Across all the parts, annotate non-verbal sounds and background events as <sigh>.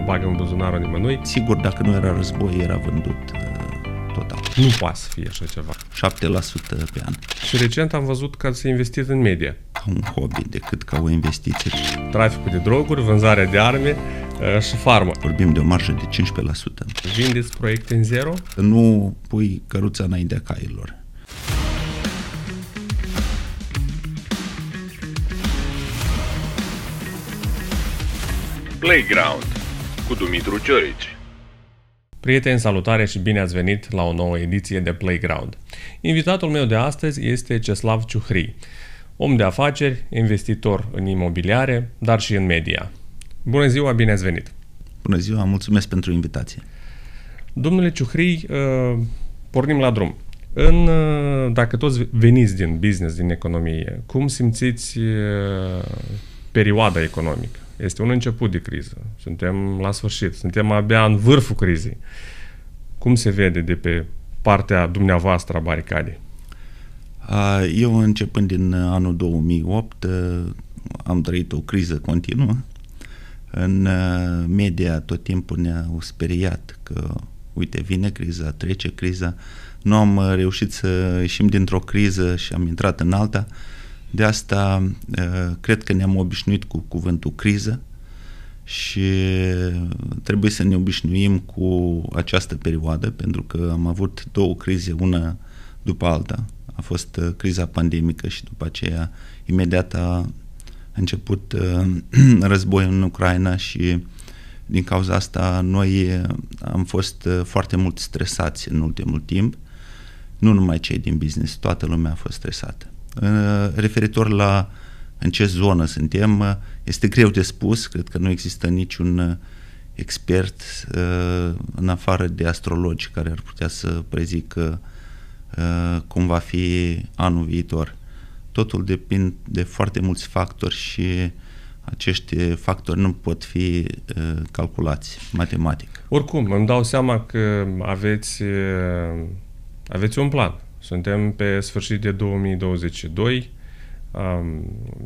vă bagă în buzunarul nimănui. Sigur, dacă nu era război, era vândut uh, total. Nu poate să fie așa ceva. 7% pe an. Și recent am văzut că ați investit în media. Ca un hobby decât ca o investiție. Traficul de droguri, vânzarea de arme uh, și farmă. Vorbim de o marjă de 15%. Vindeți proiecte în zero? Nu pui căruța înaintea cailor. Playground cu Dumitru Ciorici. Prieteni, salutare și bine ați venit la o nouă ediție de Playground. Invitatul meu de astăzi este Ceslav Ciuhri, om de afaceri, investitor în imobiliare, dar și în media. Bună ziua, bine ați venit! Bună ziua, mulțumesc pentru invitație. Domnule Ciuhri, uh, pornim la drum. În, uh, dacă toți veniți din business, din economie, cum simțiți uh, perioada economică? Este un început de criză. Suntem la sfârșit. Suntem abia în vârful crizei. Cum se vede de pe partea dumneavoastră a baricadei? Eu, începând din anul 2008, am trăit o criză continuă. În media tot timpul ne-au speriat că, uite, vine criza, trece criza. Nu am reușit să ieșim dintr-o criză și am intrat în alta. De asta cred că ne-am obișnuit cu cuvântul criză și trebuie să ne obișnuim cu această perioadă pentru că am avut două crize, una după alta. A fost criza pandemică și după aceea imediat a început <clears throat> războiul în Ucraina și din cauza asta noi am fost foarte mult stresați în ultimul timp, nu numai cei din business, toată lumea a fost stresată. Referitor la în ce zonă suntem, este greu de spus, cred că nu există niciun expert în afară de astrologi care ar putea să prezică cum va fi anul viitor. Totul depinde de foarte mulți factori și acești factori nu pot fi calculați matematic. Oricum, îmi dau seama că aveți, aveți un plan suntem pe sfârșit de 2022,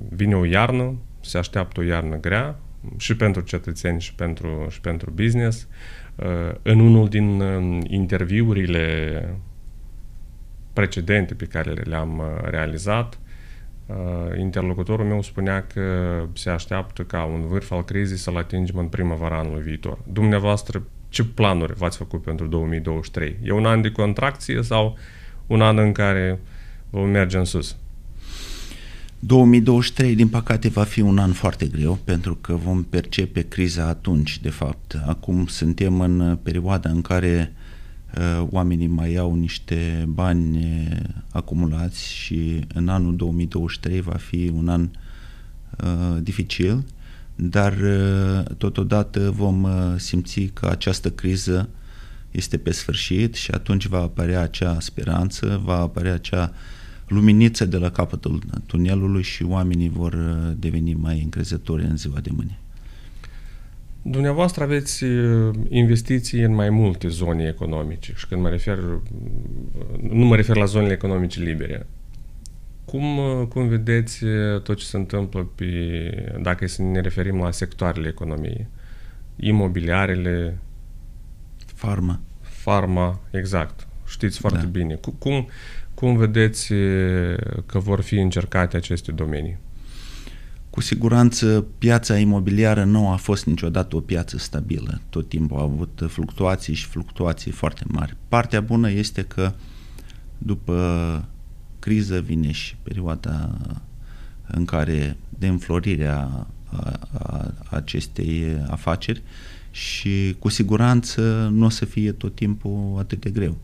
vine o iarnă, se așteaptă o iarnă grea și pentru cetățeni și pentru, și pentru business. Uh, în unul din um, interviurile precedente pe care le-am uh, realizat, uh, interlocutorul meu spunea că se așteaptă ca un vârf al crizei să-l atingem în primăvara anului viitor. Dumneavoastră, ce planuri v-ați făcut pentru 2023? E un an de contracție sau un an în care vom merge în sus. 2023, din păcate, va fi un an foarte greu pentru că vom percepe criza atunci, de fapt. Acum suntem în perioada în care uh, oamenii mai au niște bani uh, acumulați și în anul 2023 va fi un an uh, dificil, dar uh, totodată vom uh, simți că această criză uh, este pe sfârșit și atunci va apărea acea speranță, va apărea acea luminiță de la capătul tunelului și oamenii vor uh, deveni mai încrezători în ziua de mâine. Dumneavoastră aveți uh, investiții în mai multe zone economice și când mă refer, uh, nu mă refer la zonele economice libere. Cum, cum vedeți tot ce se întâmplă pe, dacă să ne referim la sectoarele economiei? Imobiliarele, Farma. Farma, exact. Știți foarte da. bine. Cum, cum vedeți că vor fi încercate aceste domenii? Cu siguranță piața imobiliară nu a fost niciodată o piață stabilă. Tot timpul a avut fluctuații și fluctuații foarte mari. Partea bună este că după criză vine și perioada în care de înflorirea a, a, a acestei afaceri și cu siguranță nu o să fie tot timpul atât de greu.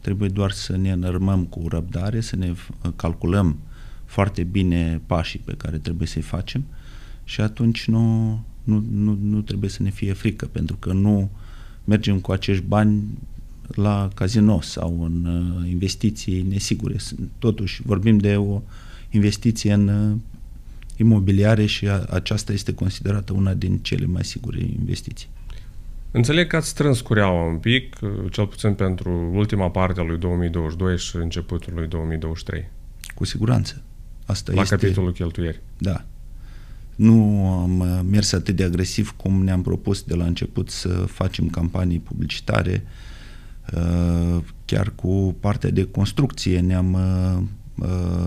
Trebuie doar să ne înărmăm cu răbdare, să ne calculăm foarte bine pașii pe care trebuie să-i facem și atunci nu, nu, nu, nu trebuie să ne fie frică, pentru că nu mergem cu acești bani la casino sau în uh, investiții nesigure. Totuși, vorbim de o investiție în uh, imobiliare și a, aceasta este considerată una din cele mai sigure investiții. Înțeleg că ați strâns cureaua un pic, cel puțin pentru ultima parte a lui 2022 și începutul lui 2023. Cu siguranță. Asta La este... capitolul cheltuieri. Da. Nu am mers atât de agresiv cum ne-am propus de la început să facem campanii publicitare. Chiar cu partea de construcție ne-am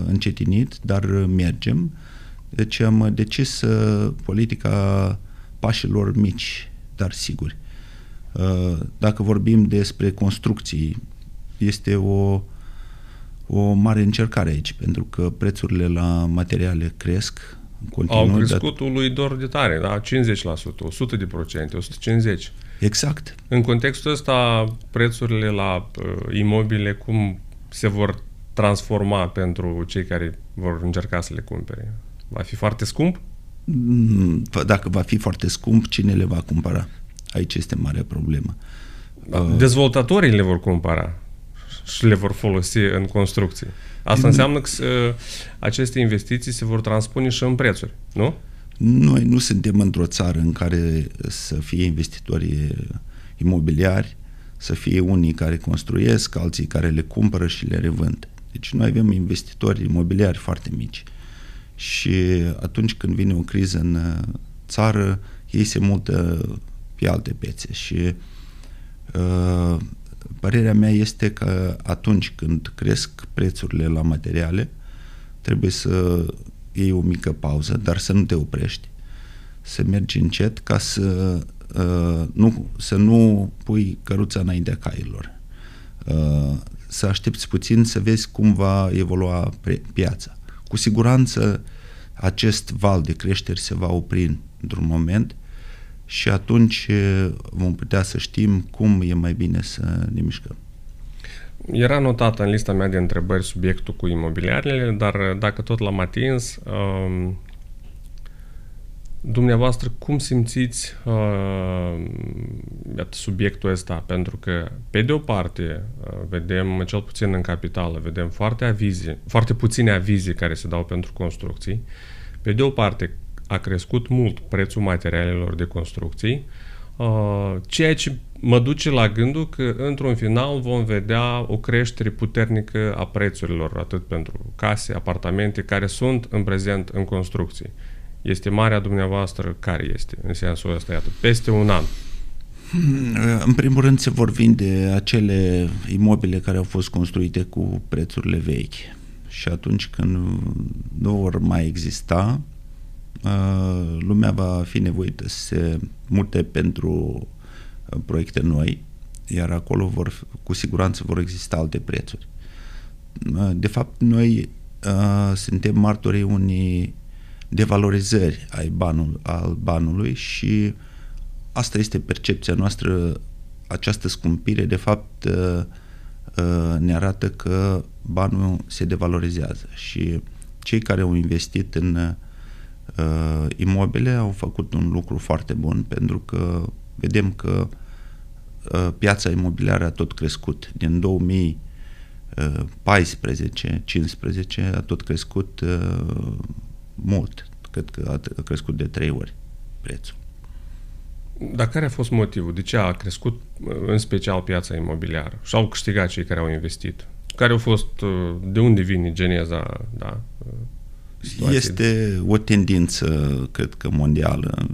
încetinit, dar mergem. Deci am decis politica pașilor mici, dar siguri. Dacă vorbim despre construcții, este o, o mare încercare aici, pentru că prețurile la materiale cresc continuu. Au crescut dar... uluitor de tare, da? 50%, 100 de procente, 150. Exact. În contextul ăsta, prețurile la uh, imobile cum se vor transforma pentru cei care vor încerca să le cumpere? Va fi foarte scump? Mm, dacă va fi foarte scump, cine le va cumpăra? Aici este marea problemă. Da, dezvoltatorii le vor cumpăra și le vor folosi în construcții. Asta înseamnă că uh, aceste investiții se vor transpune și în prețuri, nu? Noi nu suntem într-o țară în care să fie investitori imobiliari, să fie unii care construiesc, alții care le cumpără și le revând. Deci noi avem investitori imobiliari foarte mici. Și atunci când vine o criză în uh, țară, ei se mută pe alte piețe și uh, Părerea mea este că atunci când cresc prețurile la materiale, trebuie să iei o mică pauză, dar să nu te oprești, să mergi încet ca să, uh, nu, să nu pui căruța înaintea cailor. Uh, să aștepți puțin să vezi cum va evolua pre- piața. Cu siguranță acest val de creșteri se va opri într-un moment și atunci vom putea să știm cum e mai bine să ne mișcăm. Era notat în lista mea de întrebări subiectul cu imobiliarele, dar dacă tot l-am atins, um, dumneavoastră cum simțiți uh, subiectul ăsta? Pentru că, pe de o parte, uh, vedem, cel puțin în capitală, vedem foarte, avizi, foarte puține avizi care se dau pentru construcții. Pe de o parte, a crescut mult prețul materialelor de construcții, uh, ceea ce mă duce la gândul că într-un final vom vedea o creștere puternică a prețurilor, atât pentru case, apartamente, care sunt în prezent în construcții. Este marea dumneavoastră care este în sensul ăsta, iată, peste un an? Hmm, în primul rând se vor vinde acele imobile care au fost construite cu prețurile vechi și atunci când nu vor mai exista, Uh, lumea va fi nevoită să se mute pentru uh, proiecte noi, iar acolo vor, cu siguranță vor exista alte prețuri. Uh, de fapt, noi uh, suntem martorii unei devalorizări ai banul, al banului și asta este percepția noastră, această scumpire, de fapt, uh, uh, ne arată că banul se devalorizează și cei care au investit în uh, uh, imobile au făcut un lucru foarte bun pentru că vedem că uh, piața imobiliară a tot crescut. Din 2014-15 a tot crescut uh, mult. Cred că a crescut de trei ori prețul. Dar care a fost motivul? De ce a crescut uh, în special piața imobiliară? Și au câștigat cei care au investit? Care au fost, uh, de unde vine geneza da, situație? Este o tendință, cred că mondială,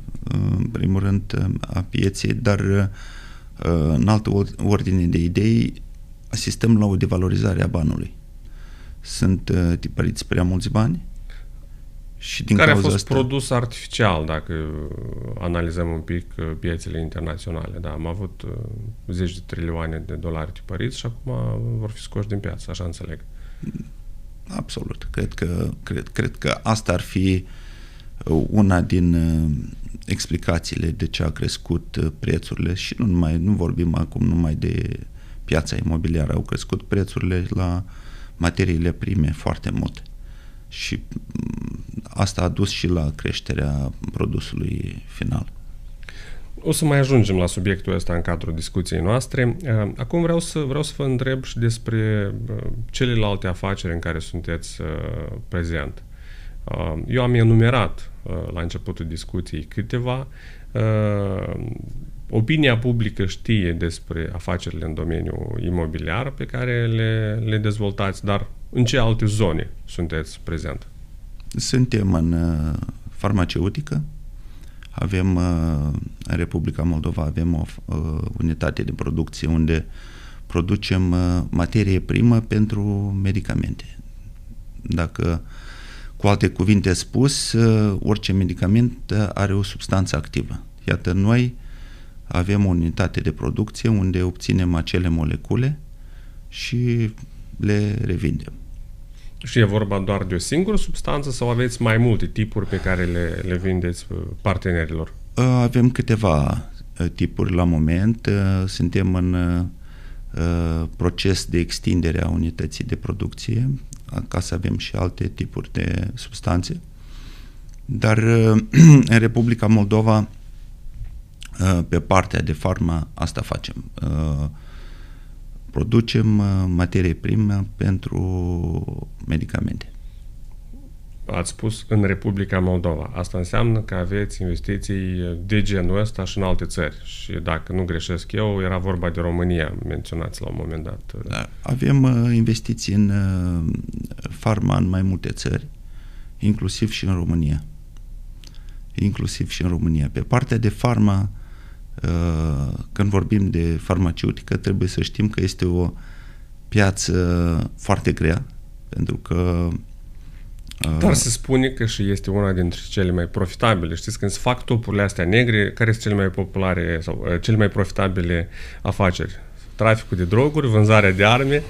în primul rând, a pieței, dar în altă ordine de idei, asistăm la o devalorizare a banului. Sunt uh, tipăriți prea mulți bani și din Care a fost asta... produs artificial, dacă analizăm un pic uh, piețele internaționale. Da, am avut uh, zeci de trilioane de dolari tipăriți și acum vor fi scoși din piață, așa înțeleg. Absolut. Cred că, cred, cred că asta ar fi uh, una din uh, explicațiile de ce a crescut uh, prețurile și nu, numai, nu vorbim acum numai de piața imobiliară, au crescut prețurile la materiile prime foarte mult și mm, asta a dus și la creșterea produsului final. O să mai ajungem la subiectul ăsta în cadrul discuției noastre. Uh, acum vreau să, vreau să vă întreb și despre uh, celelalte afaceri în care sunteți uh, prezent. Eu am enumerat la începutul discuției câteva. Opinia publică știe despre afacerile în domeniul imobiliar pe care le, le dezvoltați, dar în ce alte zone sunteți prezent? Suntem în farmaceutică, avem în Republica Moldova avem o unitate de producție unde producem materie primă pentru medicamente. Dacă cu alte cuvinte spus, orice medicament are o substanță activă. Iată, noi avem o unitate de producție unde obținem acele molecule și le revindem. Și e vorba doar de o singură substanță sau aveți mai multe tipuri pe care le, le vindeți uh, partenerilor? Uh, avem câteva uh, tipuri la moment. Suntem în proces de extindere a unității de producție ca să avem și alte tipuri de substanțe. Dar <clears throat> în Republica Moldova pe partea de farma asta facem producem uh, materie primă pentru medicamente. Ați spus în Republica Moldova. Asta înseamnă că aveți investiții de genul ăsta și în alte țări. Și dacă nu greșesc eu, era vorba de România, menționați la un moment dat. Da, avem uh, investiții în uh, farma în mai multe țări, inclusiv și în România. Inclusiv și în România. Pe partea de farma, Uh, când vorbim de farmaceutică, trebuie să știm că este o piață foarte grea, pentru că uh, dar se spune că și este una dintre cele mai profitabile. Știți, când se fac topurile astea negre, care sunt cele mai populare sau uh, cele mai profitabile afaceri? Traficul de droguri, vânzarea de arme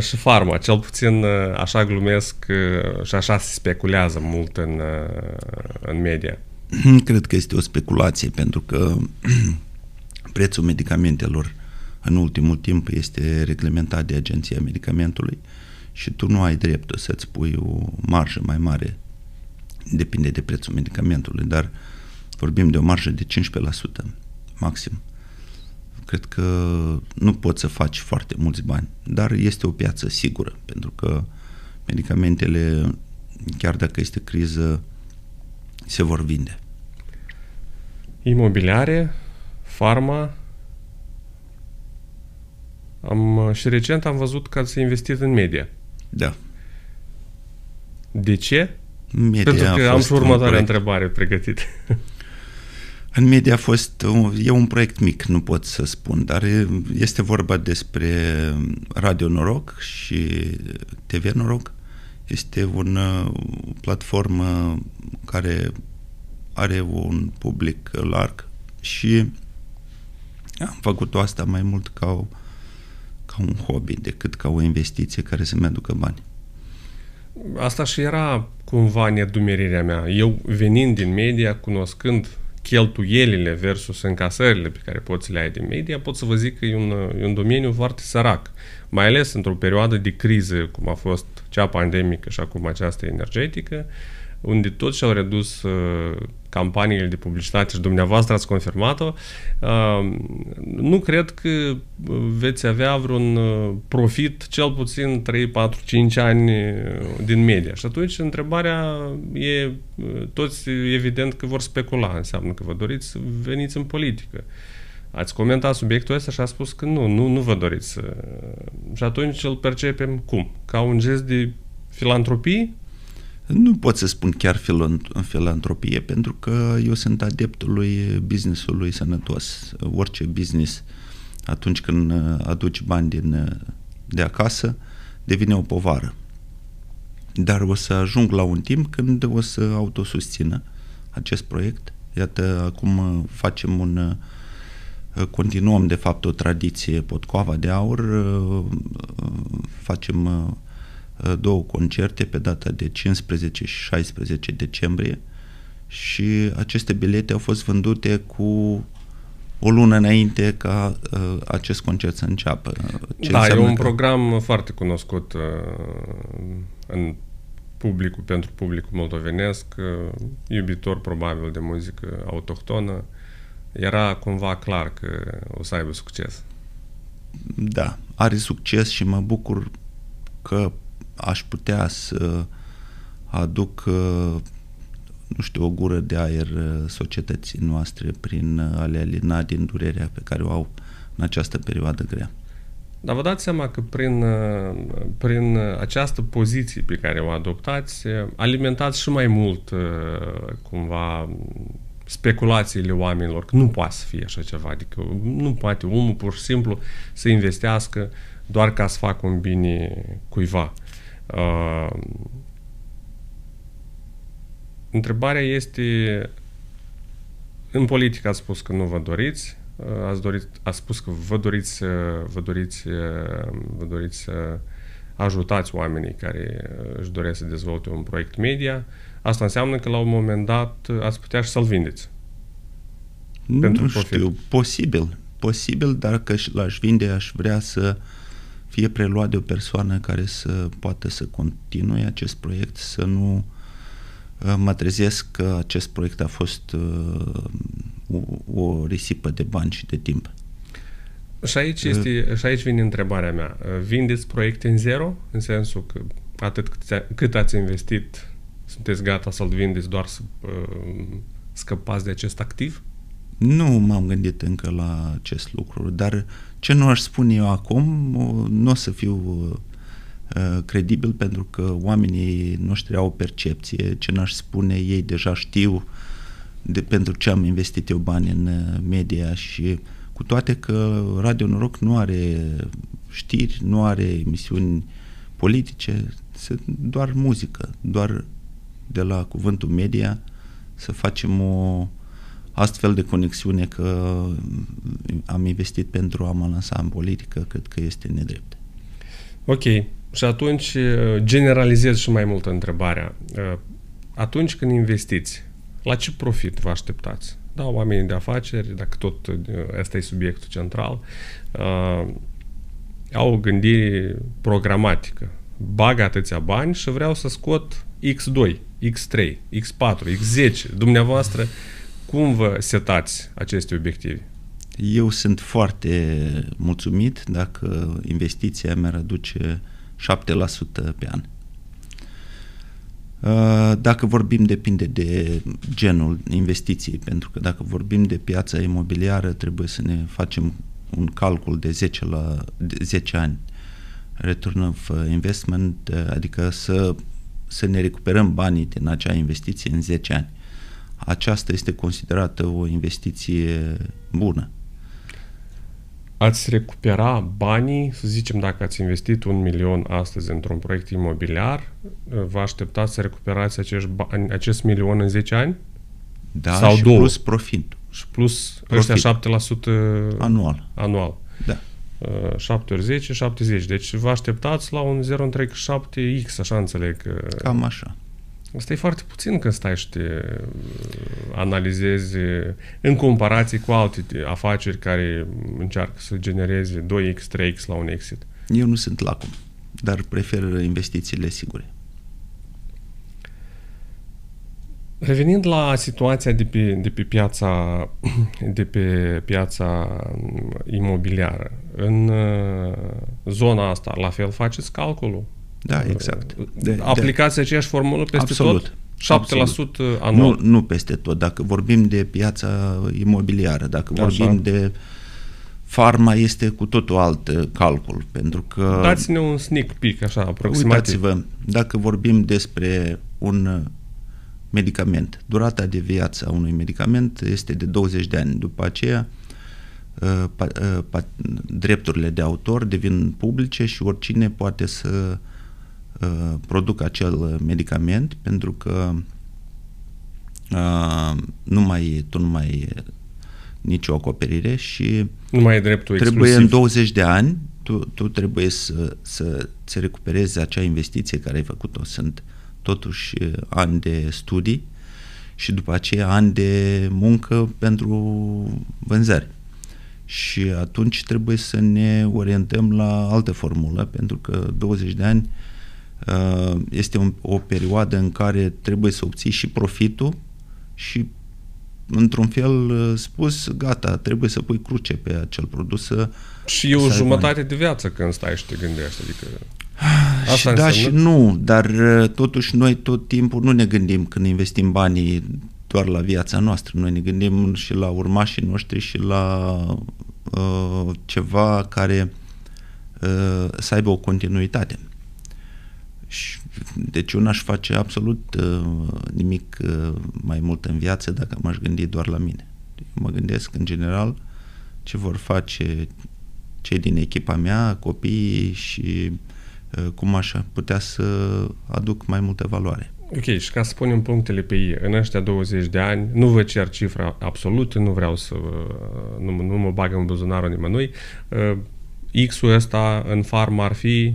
și farma. Cel puțin așa glumesc și așa se speculează mult în, în media. Cred că este o speculație, pentru că <clears throat> prețul medicamentelor în ultimul timp este reglementat de Agenția Medicamentului și tu nu ai dreptul să-ți pui o marjă mai mare, depinde de prețul medicamentului, dar vorbim de o marjă de 15% maxim. Cred că nu poți să faci foarte mulți bani, dar este o piață sigură, pentru că medicamentele, chiar dacă este criză, se vor vinde. Imobiliare, farma. Am, și recent am văzut că ați investit în media. Da. De ce? Media Pentru că am și următoarea întrebare pregătită. <laughs> În media a fost, e un proiect mic, nu pot să spun, dar este vorba despre Radio Noroc și TV Noroc. Este o platformă care are un public larg și am făcut-o asta mai mult ca, o, ca un hobby decât ca o investiție care să-mi aducă bani. Asta și era cumva nedumerirea mea. Eu venind din media, cunoscând cheltuielile versus încasările pe care poți să le ai din media, pot să vă zic că e un, e un domeniu foarte sărac. Mai ales într-o perioadă de criză, cum a fost cea pandemică și acum aceasta energetică, unde toți și-au redus uh, campaniile de publicitate și dumneavoastră ați confirmat-o, uh, nu cred că veți avea vreun uh, profit cel puțin 3, 4, 5 ani uh, din media. Și atunci întrebarea e, toți evident că vor specula, înseamnă că vă doriți să veniți în politică. Ați comentat subiectul ăsta și a spus că nu, nu, nu vă doriți. Și atunci îl percepem cum? Ca un gest de filantropie nu pot să spun chiar filantropie, pentru că eu sunt adeptul lui businessului sănătos. Orice business, atunci când aduci bani din, de acasă, devine o povară. Dar o să ajung la un timp când o să autosusțină acest proiect. Iată, acum facem un continuăm de fapt o tradiție Potcoava de Aur, facem Uh, două concerte pe data de 15 și 16 decembrie și aceste bilete au fost vândute cu o lună înainte ca uh, acest concert să înceapă. Ce da, e un că... program foarte cunoscut uh, în publicul, pentru publicul moldovenesc, uh, iubitor probabil de muzică autohtonă. Era cumva clar că o să aibă succes. Da, are succes și mă bucur că aș putea să aduc, uh, nu știu, o gură de aer uh, societății noastre prin a le alina din durerea pe care o au în această perioadă grea. Dar vă dați seama că prin, uh, prin această poziție pe care o adoptați, alimentați și mai mult cumva speculațiile oamenilor, că nu poate să fie așa ceva, adică nu poate omul pur și simplu să investească doar ca să facă un bine cuiva. Uh, întrebarea este, în politică ați spus că nu vă doriți, uh, ați, dorit, ați spus că vă doriți, vă doriți, vă doriți să ajutați oamenii care își doresc să dezvolte un proiect media, asta înseamnă că la un moment dat ați putea și să-l vindeți. Nu Pentru știu, profit. posibil, posibil, dar că l-aș vinde, aș vrea să fie preluat de o persoană care să poată să continue acest proiect, să nu uh, mă trezesc că acest proiect a fost uh, o, o risipă de bani și de timp. Și aici, uh, este, și aici vine întrebarea mea. Vindeți proiecte în zero? În sensul că atât cât, cât ați investit, sunteți gata să-l vindeți doar să uh, scăpați de acest activ? Nu m-am gândit încă la acest lucru, dar ce nu aș spune eu acum, nu o să fiu uh, credibil pentru că oamenii noștri au o percepție, ce n-aș spune ei deja știu de pentru ce am investit eu bani în uh, media și cu toate că Radio Noroc nu are știri, nu are emisiuni politice, doar muzică, doar de la cuvântul media să facem o astfel de conexiune că am investit pentru a mă lansa în politică, cred că este nedrept. Ok. Și atunci uh, generalizez și mai mult întrebarea. Uh, atunci când investiți, la ce profit vă așteptați? Da, oamenii de afaceri, dacă tot uh, ăsta e subiectul central, uh, au o gândire programatică. Bag atâția bani și vreau să scot X2, X3, X4, X10. Dumneavoastră, cum vă setați aceste obiective? Eu sunt foarte mulțumit dacă investiția mea reduce 7% pe an. Uh, dacă vorbim, depinde de genul investiției, pentru că dacă vorbim de piața imobiliară, trebuie să ne facem un calcul de 10, la, de 10 ani return of investment, uh, adică să, să ne recuperăm banii din acea investiție în 10 ani aceasta este considerată o investiție bună. Ați recupera banii, să zicem dacă ați investit un milion astăzi într-un proiect imobiliar, vă așteptați să recuperați acești bani, acest milion în 10 ani? Da, Sau și două? plus profit. Și plus profit. ăștia 7% anual. anual. Da. 7 ori 10, 70. Deci vă așteptați la un 0,7x, așa înțeleg. Cam așa. Asta e foarte puțin când stai și te uh, analizezi în comparație cu alte afaceri care încearcă să genereze 2x, 3x la un exit. Eu nu sunt lacom, dar prefer investițiile sigure. Revenind la situația de pe, de pe piața <clears throat> de pe piața imobiliară, în uh, zona asta, la fel faceți calculul? Da, exact. De, Aplicați de... aceeași formulă peste absolut, tot? 7% absolut. anual. Nu, nu peste tot. Dacă vorbim de piața imobiliară, dacă Așa. vorbim de farma, este cu totul alt uh, calcul, pentru că... Dați-ne un sneak peek, așa, aproximativ. Uitați-vă, dacă vorbim despre un uh, medicament, durata de viață a unui medicament este de 20 de ani. După aceea, uh, drepturile de autor devin publice și oricine poate să Uh, produc acel medicament pentru că uh, nu mai, tu nu mai ai nicio acoperire și nu mai ai dreptul trebuie exclusiv. în 20 de ani tu, tu trebuie să, să ți recuperezi acea investiție care ai făcut-o. Sunt totuși ani de studii și după aceea ani de muncă pentru vânzări. Și atunci trebuie să ne orientăm la altă formulă, pentru că 20 de ani uh, Uh, este un, o perioadă în care trebuie să obții și profitul și într-un fel uh, spus, gata, trebuie să pui cruce pe acel produs. Să, și e o jumătate bani. de viață când stai și te gândești. Adică Asta și da și nu, dar uh, totuși noi tot timpul nu ne gândim când investim banii doar la viața noastră. Noi ne gândim și la urmașii noștri și la uh, ceva care uh, să aibă o continuitate. Și, deci eu n-aș face absolut uh, nimic uh, mai mult în viață dacă m-aș gândi doar la mine. Eu mă gândesc în general ce vor face cei din echipa mea, copiii și uh, cum aș putea să aduc mai multă valoare. Ok, și ca să punem punctele pe ei, în ăștia 20 de ani, nu vă cer cifra absolută, nu vreau să nu, nu mă bag în buzunarul nimănui, uh, X-ul ăsta în farmă ar fi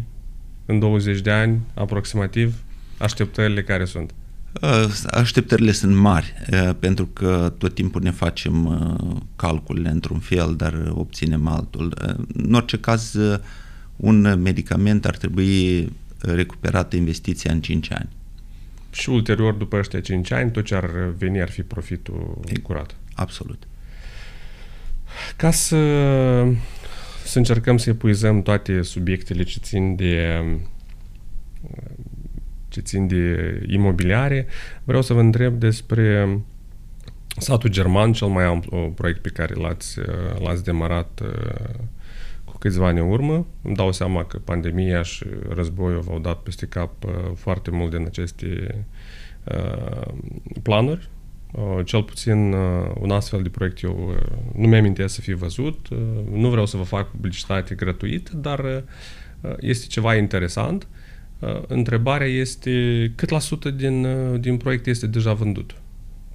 în 20 de ani, aproximativ, așteptările care sunt? Uh, așteptările sunt mari, uh, pentru că tot timpul ne facem uh, calculele într-un fel, dar obținem altul. În orice caz, un medicament ar trebui recuperat investiția în 5 ani. Și ulterior, după ăștia 5 ani, tot ce ar veni ar fi profitul e, curat. Absolut. Ca să, să încercăm să epuizăm toate subiectele ce țin de ce țin de imobiliare, vreau să vă întreb despre satul german, cel mai amplu proiect pe care l-ați, l-ați demarat uh, cu câțiva ani în urmă. Îmi dau seama că pandemia și războiul v-au dat peste cap uh, foarte mult din aceste uh, planuri. Cel puțin un astfel de proiect eu nu mi-amintesc să fi văzut. Nu vreau să vă fac publicitate gratuită, dar este ceva interesant. Uh, întrebarea este cât la sută din, uh, din proiect este deja vândut.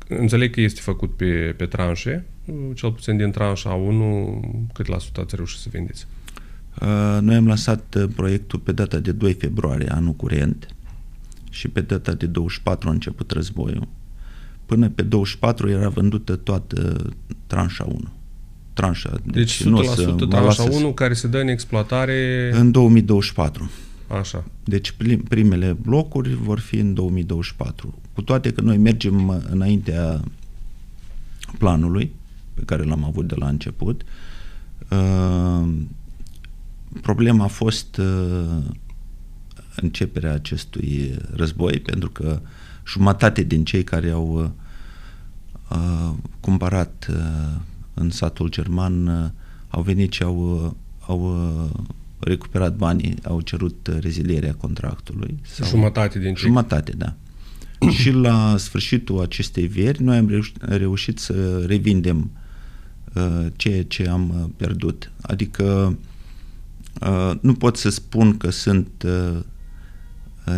Înțeleg că este făcut pe, pe tranșe, uh, cel puțin din tranșa 1, cât la sută ați reușit să vindeți? Noi am lansat proiectul pe data de 2 februarie anul curent și pe data de 24 a început războiul. Până pe 24 era vândută toată tranșa 1. Tranșa. Deci, deci 100% nu să tranșa 1 care se dă în exploatare... În 2024. Așa. Deci primele blocuri vor fi în 2024. Cu toate că noi mergem înaintea planului pe care l-am avut de la început. Uh, problema a fost uh, începerea acestui război, pentru că jumătate din cei care au uh, cumpărat în satul german au venit și au, au recuperat banii, au cerut rezilierea contractului. Sau jumătate din Jumătate, da. <clears throat> și la sfârșitul acestei veri noi am reușit, reușit să revindem uh, ceea ce am uh, pierdut. Adică uh, nu pot să spun că sunt uh,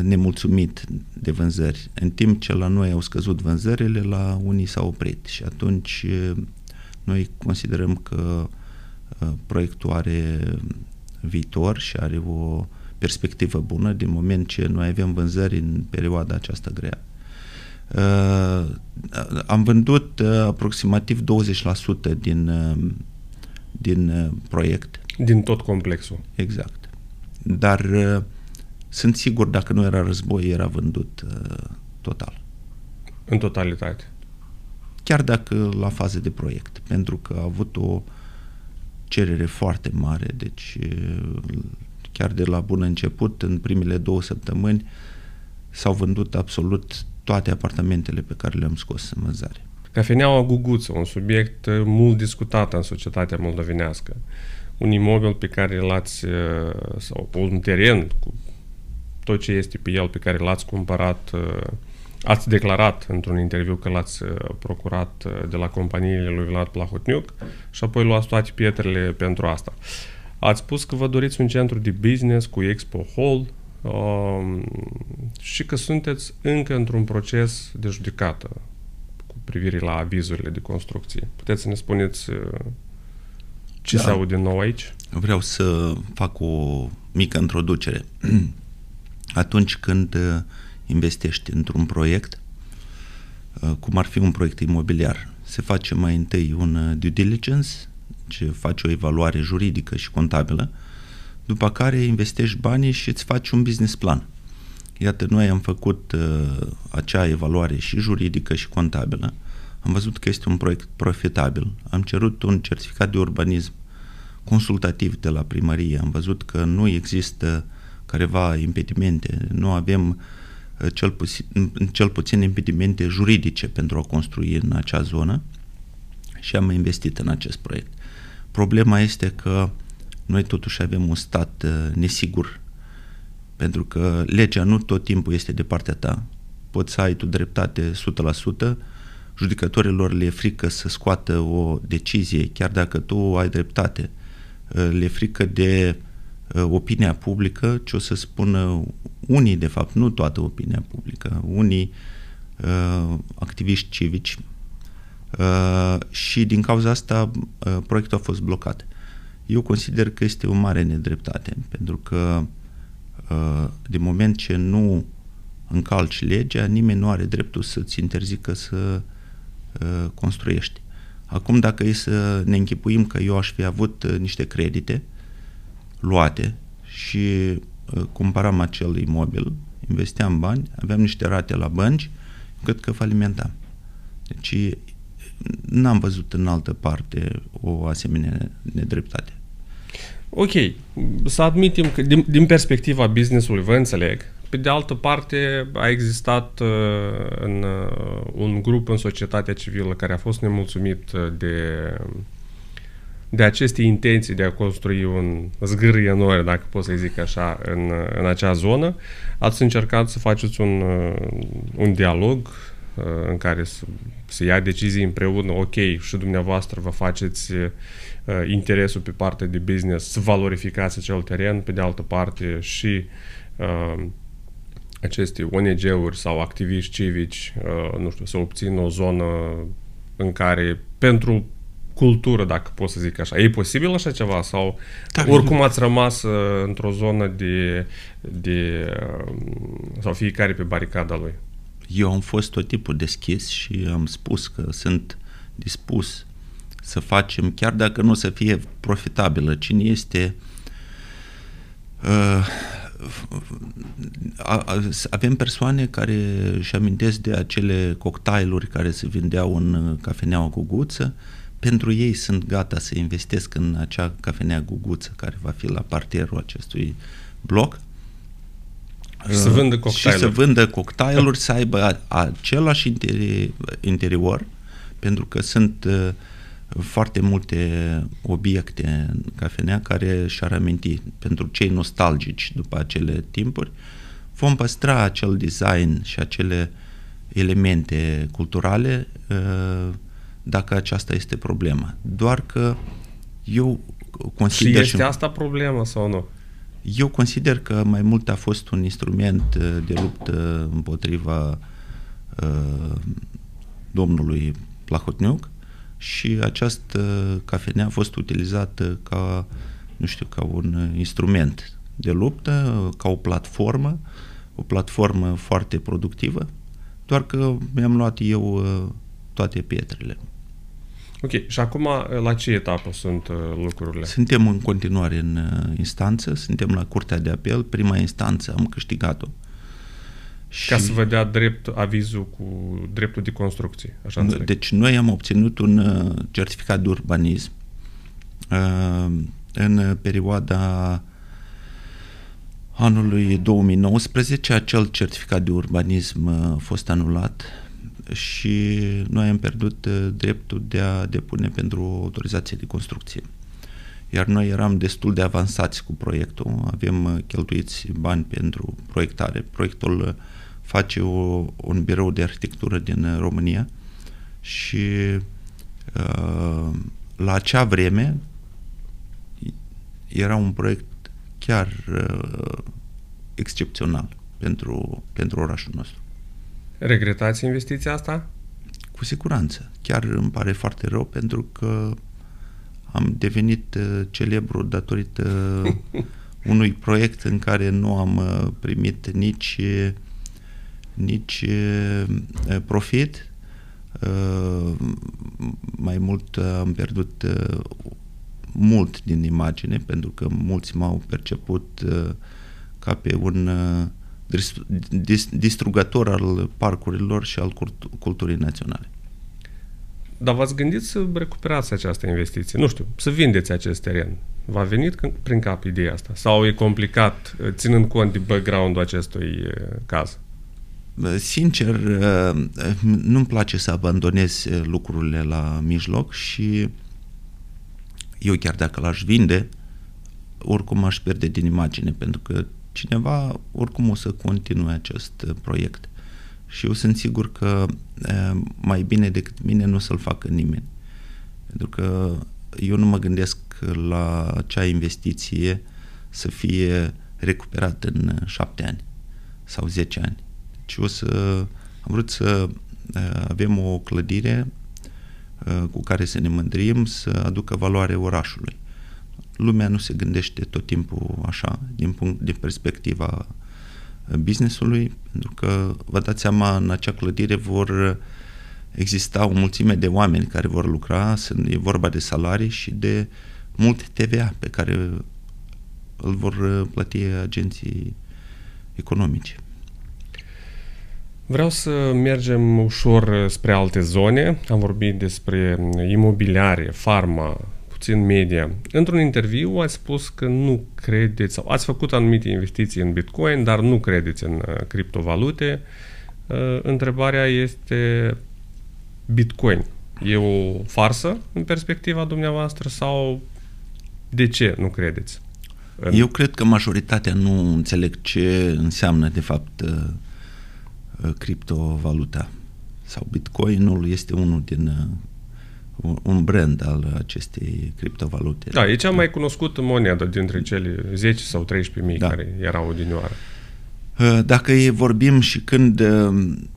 nemulțumit de vânzări, în timp ce la noi au scăzut vânzările, la unii s-au oprit și atunci uh, noi considerăm că uh, proiectul are viitor și are o perspectivă bună din moment ce noi avem vânzări în perioada aceasta grea. Uh, am vândut uh, aproximativ 20% din, uh, din uh, proiect. Din tot complexul. Exact. Dar uh, sunt sigur dacă nu era război, era vândut uh, total. În totalitate. Chiar dacă la fază de proiect, pentru că a avut o uh, cerere foarte mare, deci chiar de la bun început, în primele două săptămâni, s-au vândut absolut toate apartamentele pe care le-am scos în vânzare. Cafeneaua Guguță, un subiect mult discutat în societatea moldovenească. Un imobil pe care l-ați, sau un teren cu tot ce este pe el, pe care l-ați cumpărat Ați declarat într-un interviu că l-ați uh, procurat uh, de la companiile lui Vlad Plahotniuc și apoi luați toate pietrele pentru asta. Ați spus că vă doriți un centru de business cu Expo Hall um, și că sunteți încă într-un proces de judecată cu privire la avizurile de construcție. Puteți să ne spuneți uh, ce da. se aude nou aici? Vreau să fac o mică introducere. <clears throat> Atunci când investești într-un proiect, uh, cum ar fi un proiect imobiliar. Se face mai întâi un uh, due diligence, ce face o evaluare juridică și contabilă, după care investești banii și îți faci un business plan. Iată, noi am făcut uh, acea evaluare și juridică și contabilă, am văzut că este un proiect profitabil, am cerut un certificat de urbanism consultativ de la primărie, am văzut că nu există careva impedimente, nu avem uh, cel puțin, cel puțin impedimente juridice pentru a construi în acea zonă și am investit în acest proiect. Problema este că noi totuși avem un stat uh, nesigur, pentru că legea nu tot timpul este de partea ta. Poți să ai tu dreptate 100%, judecătorilor le e frică să scoată o decizie, chiar dacă tu ai dreptate. Uh, le e frică de uh, opinia publică, ce o să spună unii, de fapt, nu toată opinia publică, unii uh, activiști civici uh, și din cauza asta uh, proiectul a fost blocat. Eu consider că este o mare nedreptate, pentru că uh, de moment ce nu încalci legea, nimeni nu are dreptul să-ți interzică să uh, construiești. Acum, dacă e să ne închipuim că eu aș fi avut uh, niște credite luate și uh, cumpăram acel imobil, investeam bani, aveam niște rate la bănci, cât că falimentam. Deci n-am văzut în altă parte o asemenea nedreptate. Ok, să admitem că din, din perspectiva business-ului vă înțeleg, pe de altă parte, a existat uh, în, uh, un grup în societatea civilă care a fost nemulțumit uh, de, de aceste intenții de a construi un zgârie noi, dacă pot să zic așa, în, în acea zonă. Ați încercat să faceți un, un dialog în care să, să ia decizii împreună, ok, și dumneavoastră vă faceți interesul pe partea de business, să valorificați acel teren, pe de altă parte și uh, aceste ONG-uri sau activiști civici, uh, nu știu, să obțină o zonă în care pentru cultură, dacă pot să zic așa. E posibil așa ceva? Sau da, oricum ați rămas uh, într-o zonă de, de uh, sau fiecare pe baricada lui? Eu am fost tot tipul deschis și am spus că sunt dispus să facem, chiar dacă nu o să fie profitabilă, cine este uh, avem persoane care își amintesc de acele cocktailuri care se vindeau în cafeneaua Guguță, pentru ei sunt gata să investesc în acea cafenea Guguță care va fi la parterul acestui bloc. Și să vândă cocktailuri. Și să vândă cocktailuri, să aibă același interior, pentru că sunt uh, foarte multe obiecte în cafenea care și-ar aminti pentru cei nostalgici după acele timpuri. Vom păstra acel design și acele elemente culturale uh, dacă aceasta este problema. Doar că eu consider... Și este și asta problema sau nu? Eu consider că mai mult a fost un instrument uh, de luptă împotriva uh, domnului Plahotniuc și această cafenea a fost utilizată ca, nu știu, ca un instrument de luptă, ca o platformă, o platformă foarte productivă, doar că mi-am luat eu uh, toate pietrele. Ok, și acum uh, la ce etapă sunt uh, lucrurile? Suntem în continuare în instanță, suntem la Curtea de Apel, prima instanță am câștigat-o. Și... Ca să vă dea drept avizul cu dreptul de construcție, așa înțeleg. Deci noi am obținut un uh, certificat de urbanism uh, în perioada anului 2019, acel certificat de urbanism uh, a fost anulat și noi am pierdut dreptul de a depune pentru autorizație de construcție. Iar noi eram destul de avansați cu proiectul, avem cheltuiți bani pentru proiectare. Proiectul face o, un birou de arhitectură din România și uh, la acea vreme era un proiect chiar uh, excepțional pentru, pentru orașul nostru. Regretați investiția asta? Cu siguranță. Chiar îmi pare foarte rău pentru că am devenit uh, celebru datorită <laughs> unui proiect în care nu am uh, primit nici uh, nici profit. Mai mult am pierdut mult din imagine pentru că mulți m-au perceput ca pe un distrugător al parcurilor și al culturii naționale. Dar v-ați gândit să recuperați această investiție? Nu știu, să vindeți acest teren. V-a venit prin cap ideea asta? Sau e complicat, ținând cont de background-ul acestui caz? Sincer, uh, nu-mi place să abandonez uh, lucrurile la mijloc și eu chiar dacă l-aș vinde, oricum aș pierde din imagine, pentru că cineva oricum o să continue acest uh, proiect. Și eu sunt sigur că uh, mai bine decât mine nu o să-l facă nimeni. Pentru că eu nu mă gândesc la acea investiție să fie recuperată în șapte ani sau zece ani. Deci o să am vrut să avem o clădire cu care să ne mândrim, să aducă valoare orașului lumea nu se gândește tot timpul așa, din, punct, din perspectiva businessului, pentru că vă dați seama, în acea clădire vor exista o mulțime de oameni care vor lucra, sunt, e vorba de salarii și de multe TVA pe care îl vor plăti agenții economice. Vreau să mergem ușor spre alte zone. Am vorbit despre imobiliare, farma, puțin media. Într-un interviu ați spus că nu credeți sau ați făcut anumite investiții în Bitcoin, dar nu credeți în uh, criptovalute. Uh, întrebarea este Bitcoin. E o farsă în perspectiva dumneavoastră sau de ce nu credeți? În... Eu cred că majoritatea nu înțeleg ce înseamnă de fapt uh, criptovaluta sau Bitcoinul este unul din un brand al acestei criptovalute. Da, e cea mai cunoscută monedă dintre cele 10 sau 13 mii da. care erau odinioară. Uh, dacă vorbim și când uh,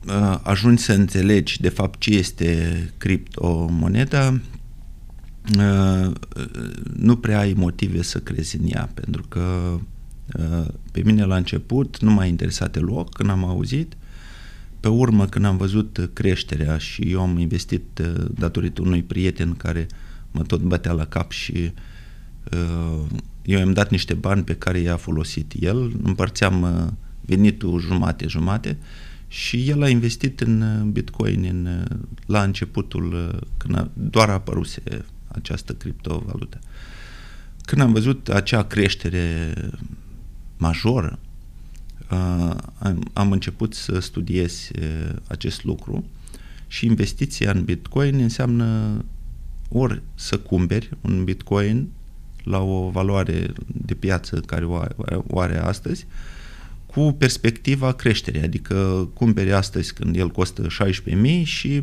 uh, ajungi să înțelegi de fapt ce este criptomoneda, nu prea ai motive să crezi în ea, pentru că pe mine la început nu m-a interesat deloc când am auzit pe urmă, când am văzut creșterea și eu am investit uh, datorită unui prieten care mă tot bătea la cap și uh, eu i-am dat niște bani pe care i-a folosit el, împărțeam uh, venitul jumate-jumate și el a investit în Bitcoin în, la începutul, când a, doar a apăruse această criptovalută. Când am văzut acea creștere majoră, am, am început să studiez acest lucru și investiția în Bitcoin înseamnă ori să cumperi un Bitcoin la o valoare de piață care o are astăzi, cu perspectiva creșterii, adică cumperi astăzi când el costă 16.000 și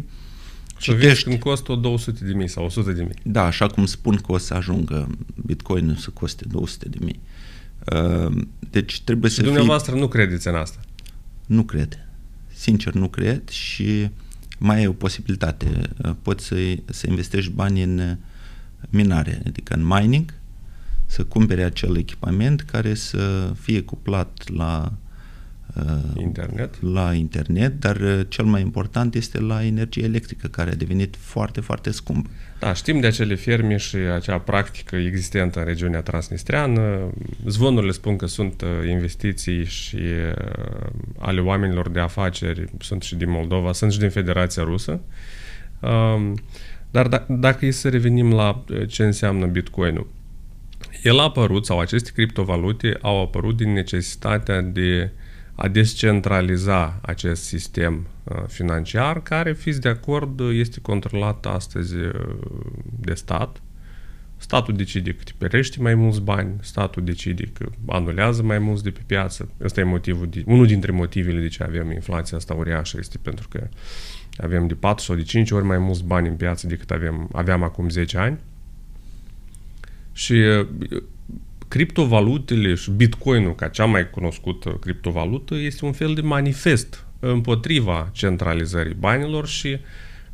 citești. când costă 200 de mii sau 100 de mii. Da, așa cum spun că o să ajungă Bitcoinul să coste 200 de mii. Ehm, deci trebuie și să dumneavoastră fii... nu credeți în asta? Nu cred. Sincer, nu cred și mai e o posibilitate. Poți să, să investești bani în minare, adică în mining, să cumpere acel echipament care să fie cuplat la Uh, internet. la internet, dar uh, cel mai important este la energie electrică, care a devenit foarte, foarte scump. Da, știm de acele ferme și acea practică existentă în regiunea transnistreană. Zvonurile spun că sunt uh, investiții și ale oamenilor de afaceri, sunt și din Moldova, sunt și din Federația Rusă. Um, dar d- dacă e să revenim la ce înseamnă Bitcoinul, el a apărut, sau aceste criptovalute au apărut din necesitatea de a descentraliza acest sistem uh, financiar, care, fiți de acord, este controlat astăzi uh, de stat. Statul decide că te perești mai mulți bani, statul decide că anulează mai mulți de pe piață. Ăsta e motivul, de, unul dintre motivele de ce avem inflația asta uriașă, este pentru că avem de 4 sau de 5 ori mai mulți bani în piață decât avem, aveam acum 10 ani. Și uh, criptovalutele și bitcoinul, ca cea mai cunoscută criptovalută, este un fel de manifest împotriva centralizării banilor și,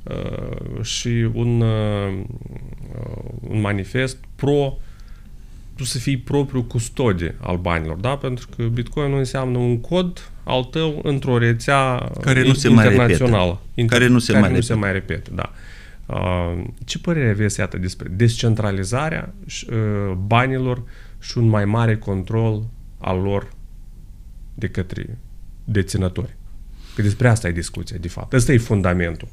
uh, și un, uh, un manifest pro tu să fii propriu custode al banilor, da? Pentru că Bitcoinul înseamnă un cod al tău într-o rețea care nu se internațională. Mai inter- care nu se, care mai, nu repete. se mai repete. Da. Uh, ce părere aveți, iată, despre descentralizarea uh, banilor și un mai mare control al lor de către deținători. Că despre asta e discuția, de fapt. Ăsta e fundamentul.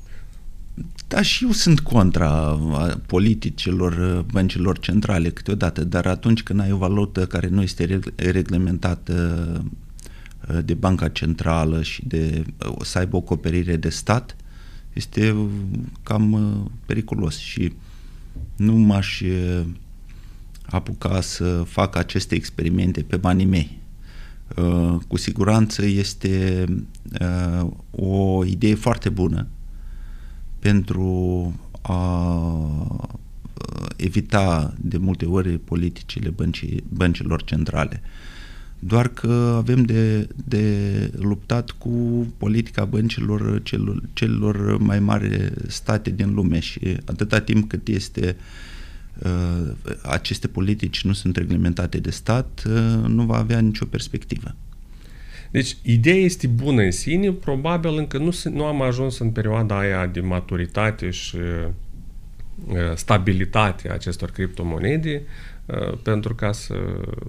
Da, și eu sunt contra politicilor băncilor centrale câteodată, dar atunci când ai o valută care nu este reglementată de banca centrală și de să aibă o acoperire de stat, este cam periculos și nu m-aș apuca să facă aceste experimente pe banii mei. Uh, cu siguranță este uh, o idee foarte bună pentru a uh, evita de multe ori politicile băncii, băncilor centrale. Doar că avem de, de luptat cu politica băncilor celor, celor mai mari state din lume și atâta timp cât este uh, aceste politici nu sunt reglementate de stat, uh, nu va avea nicio perspectivă. Deci, ideea este bună în sine, probabil încă nu, nu am ajuns în perioada aia de maturitate și uh, stabilitate a acestor criptomonede uh, pentru ca să,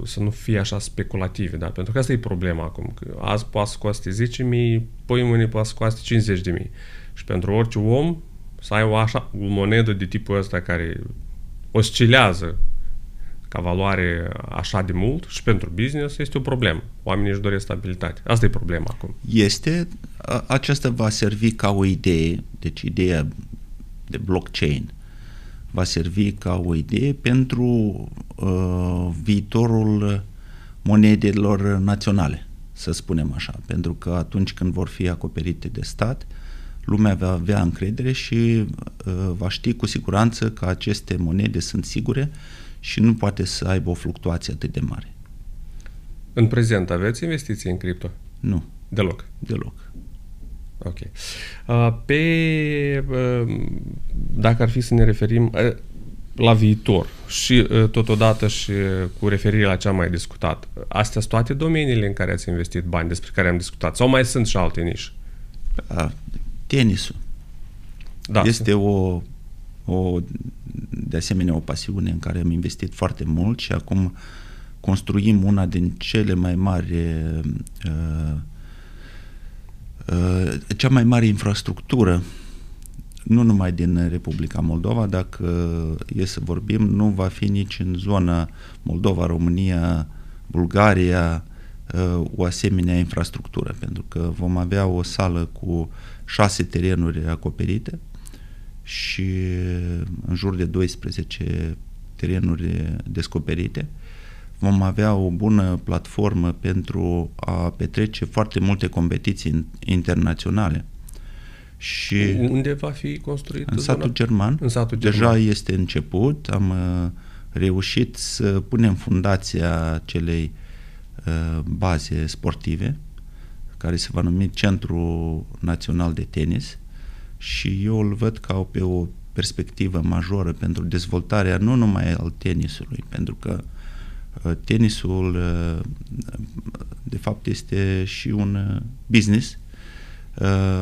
să nu fie așa speculative, da? Pentru că asta e problema acum, că azi poate scoate 10.000, poi mâine poate scoate 50.000. Și pentru orice om să ai o, așa, o monedă de tipul ăsta care oscilează ca valoare așa de mult și pentru business este o problemă. Oamenii își doresc stabilitate. Asta e problema acum. Este, aceasta va servi ca o idee, deci ideea de blockchain va servi ca o idee pentru uh, viitorul monedelor naționale, să spunem așa, pentru că atunci când vor fi acoperite de stat, lumea va avea încredere și uh, va ști cu siguranță că aceste monede sunt sigure și nu poate să aibă o fluctuație atât de mare. În prezent aveți investiții în cripto? Nu. Deloc? Deloc. Ok. Uh, pe, uh, dacă ar fi să ne referim uh, la viitor și totodată și cu referire la ce am mai discutat, astea sunt toate domeniile în care ați investit bani despre care am discutat sau mai sunt și alte nișe? Tenisul. Da. Este o o, de asemenea o pasiune în care am investit foarte mult și acum construim una din cele mai mari uh, uh, cea mai mare infrastructură nu numai din Republica Moldova, dacă e să vorbim, nu va fi nici în zona Moldova, România, Bulgaria uh, o asemenea infrastructură, pentru că vom avea o sală cu șase terenuri acoperite, și în jur de 12 terenuri descoperite. Vom avea o bună platformă pentru a petrece foarte multe competiții internaționale. Și Unde va fi construit? În satul german. În satul Deja german. este început. Am uh, reușit să punem fundația celei uh, baze sportive, care se va numi Centru Național de Tenis și eu îl văd ca pe o perspectivă majoră pentru dezvoltarea nu numai al tenisului, pentru că uh, tenisul uh, de fapt este și un uh, business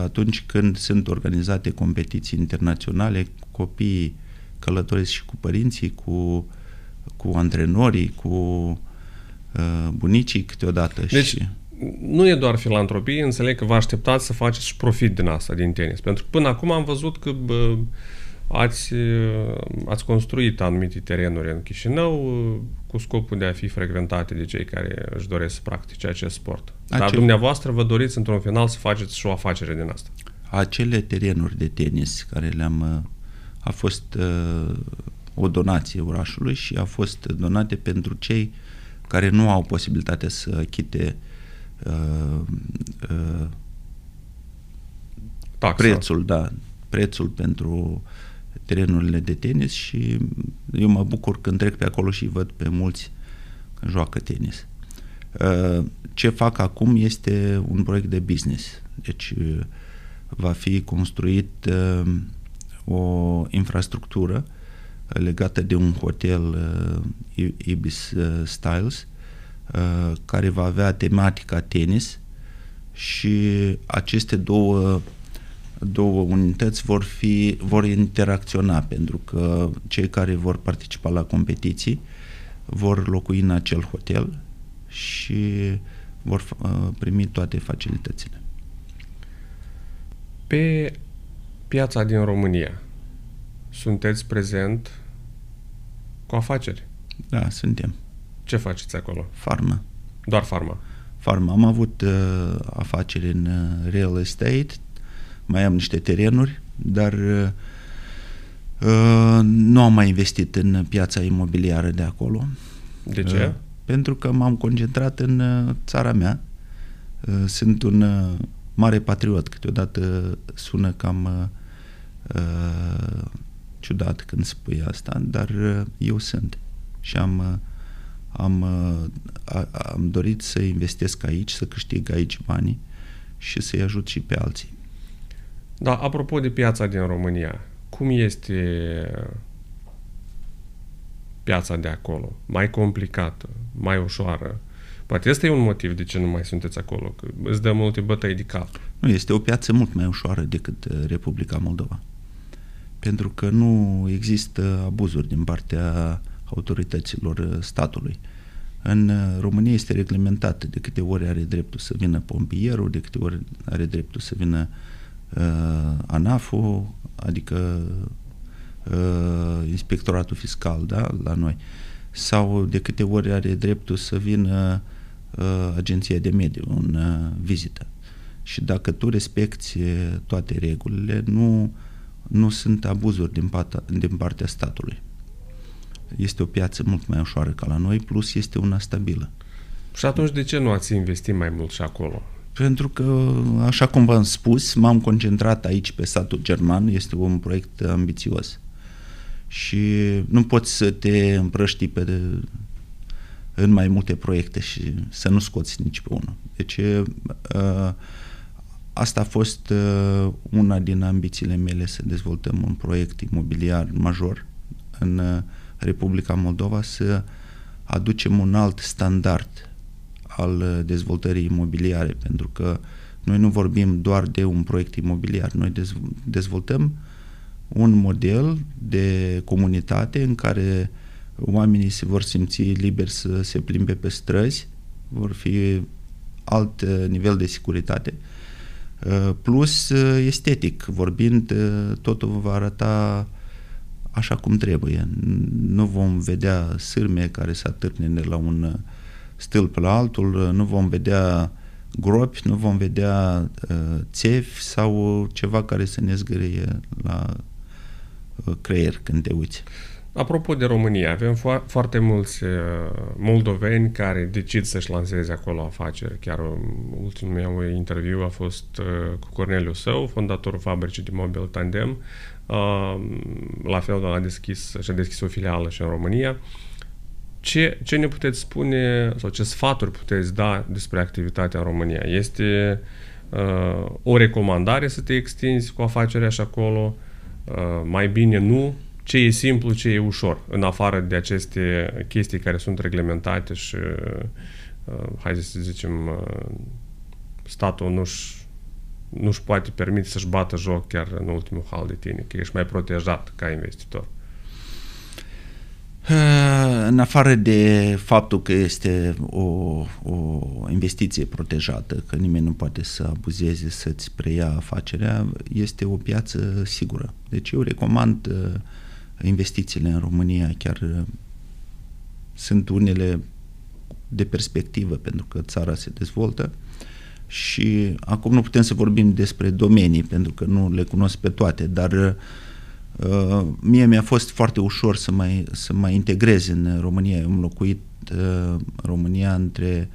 atunci când sunt organizate competiții internaționale, copiii călătoresc și cu părinții, cu, cu antrenorii, cu bunicii câteodată. Deci, și nu e doar filantropie, înțeleg că vă așteptați să faceți și profit din asta, din tenis. Pentru că până acum am văzut că bă, ați, ați construit anumite terenuri în Chișinău cu scopul de a fi frecventate de cei care își doresc să practice acest sport. Acel... Dar dumneavoastră vă doriți într-un final să faceți și o afacere din asta. Acele terenuri de tenis care le-am a fost uh, o donație orașului și a fost donate pentru cei care nu au posibilitatea să achite uh, uh, uh, prețul, da, prețul pentru terenurile de tenis și eu mă bucur când trec pe acolo și văd pe mulți că joacă tenis. Uh, ce fac acum este un proiect de business. Deci uh, va fi construit uh, o infrastructură legată de un hotel Ibis Styles Uh, care va avea tematica tenis și aceste două două unități vor fi vor interacționa pentru că cei care vor participa la competiții vor locui în acel hotel și vor uh, primi toate facilitățile. Pe piața din România sunteți prezent cu afaceri? Da, suntem. Ce faceți acolo? Farmă. Doar farmă? Farmă. Am avut uh, afaceri în uh, real estate, mai am niște terenuri, dar uh, Uh, nu am mai investit în piața imobiliară de acolo. De ce? Uh, pentru că m-am concentrat în uh, țara mea. Uh, sunt un uh, mare patriot. Câteodată sună cam uh, ciudat când spui asta, dar uh, eu sunt. Și am, uh, am, uh, am dorit să investesc aici, să câștig aici banii și să-i ajut și pe alții. Da, apropo de piața din România, cum este piața de acolo? Mai complicată, mai ușoară? Poate ăsta e un motiv de ce nu mai sunteți acolo, că îți dă multe bătăi de cap. Nu, este o piață mult mai ușoară decât uh, Republica Moldova. Pentru că nu există abuzuri din partea autorităților uh, statului. În uh, România este reglementat de câte ori are dreptul să vină pompierul, de câte ori are dreptul să vină uh, ANAF-ul, adică uh, inspectoratul fiscal da, la noi, sau de câte ori are dreptul să vină uh, agenția de mediu în uh, vizită. Și dacă tu respecti toate regulile, nu, nu sunt abuzuri din, pata, din partea statului. Este o piață mult mai ușoară ca la noi, plus este una stabilă. Și atunci de ce nu ați investit mai mult și acolo? Pentru că, așa cum v-am spus, m-am concentrat aici pe satul german, este un proiect ambițios. Și nu poți să te împrăști pe, în mai multe proiecte și să nu scoți nici pe unul. Deci, uh, asta a fost uh, una din ambițiile mele să dezvoltăm un proiect imobiliar major în uh, Republica Moldova, să aducem un alt standard al uh, dezvoltării imobiliare, pentru că noi nu vorbim doar de un proiect imobiliar, noi dezvoltăm un model de comunitate în care oamenii se vor simți liberi să se plimbe pe străzi, vor fi alt uh, nivel de securitate, uh, plus estetic, vorbind, totul va arăta așa cum trebuie. Nu vom vedea sârme care să atârne la un stâlp la altul, nu vom vedea gropi, nu vom vedea uh, țefi sau ceva care să ne zgârie la uh, creier când te uiți. Apropo de România, avem fo- foarte mulți uh, moldoveni care decid să-și lanseze acolo afaceri. Chiar um, ultimul meu interviu a fost uh, cu Corneliu Său, fondatorul fabricii de mobil Tandem. Uh, la fel, a deschis, și-a deschis o filială și în România. Uh, ce, ce ne puteți spune sau ce sfaturi puteți da despre activitatea în România? Este uh, o recomandare să te extinzi cu afacerea și acolo? Uh, mai bine nu? Ce e simplu, ce e ușor, în afară de aceste chestii care sunt reglementate și, uh, hai să zicem, uh, statul nu-și nu-și poate permite să-și bată joc chiar în ultimul hal de tine, că ești mai protejat ca investitor. Eh, în afară de faptul că este o, o investiție protejată, că nimeni nu poate să abuzeze, să-ți preia afacerea, este o piață sigură. Deci eu recomand eh, investițiile în România, chiar eh, sunt unele de perspectivă, pentru că țara se dezvoltă și acum nu putem să vorbim despre domenii, pentru că nu le cunosc pe toate, dar uh, Uh, mie mi-a fost foarte ușor să mai, să mai integrez în România. am locuit uh, România între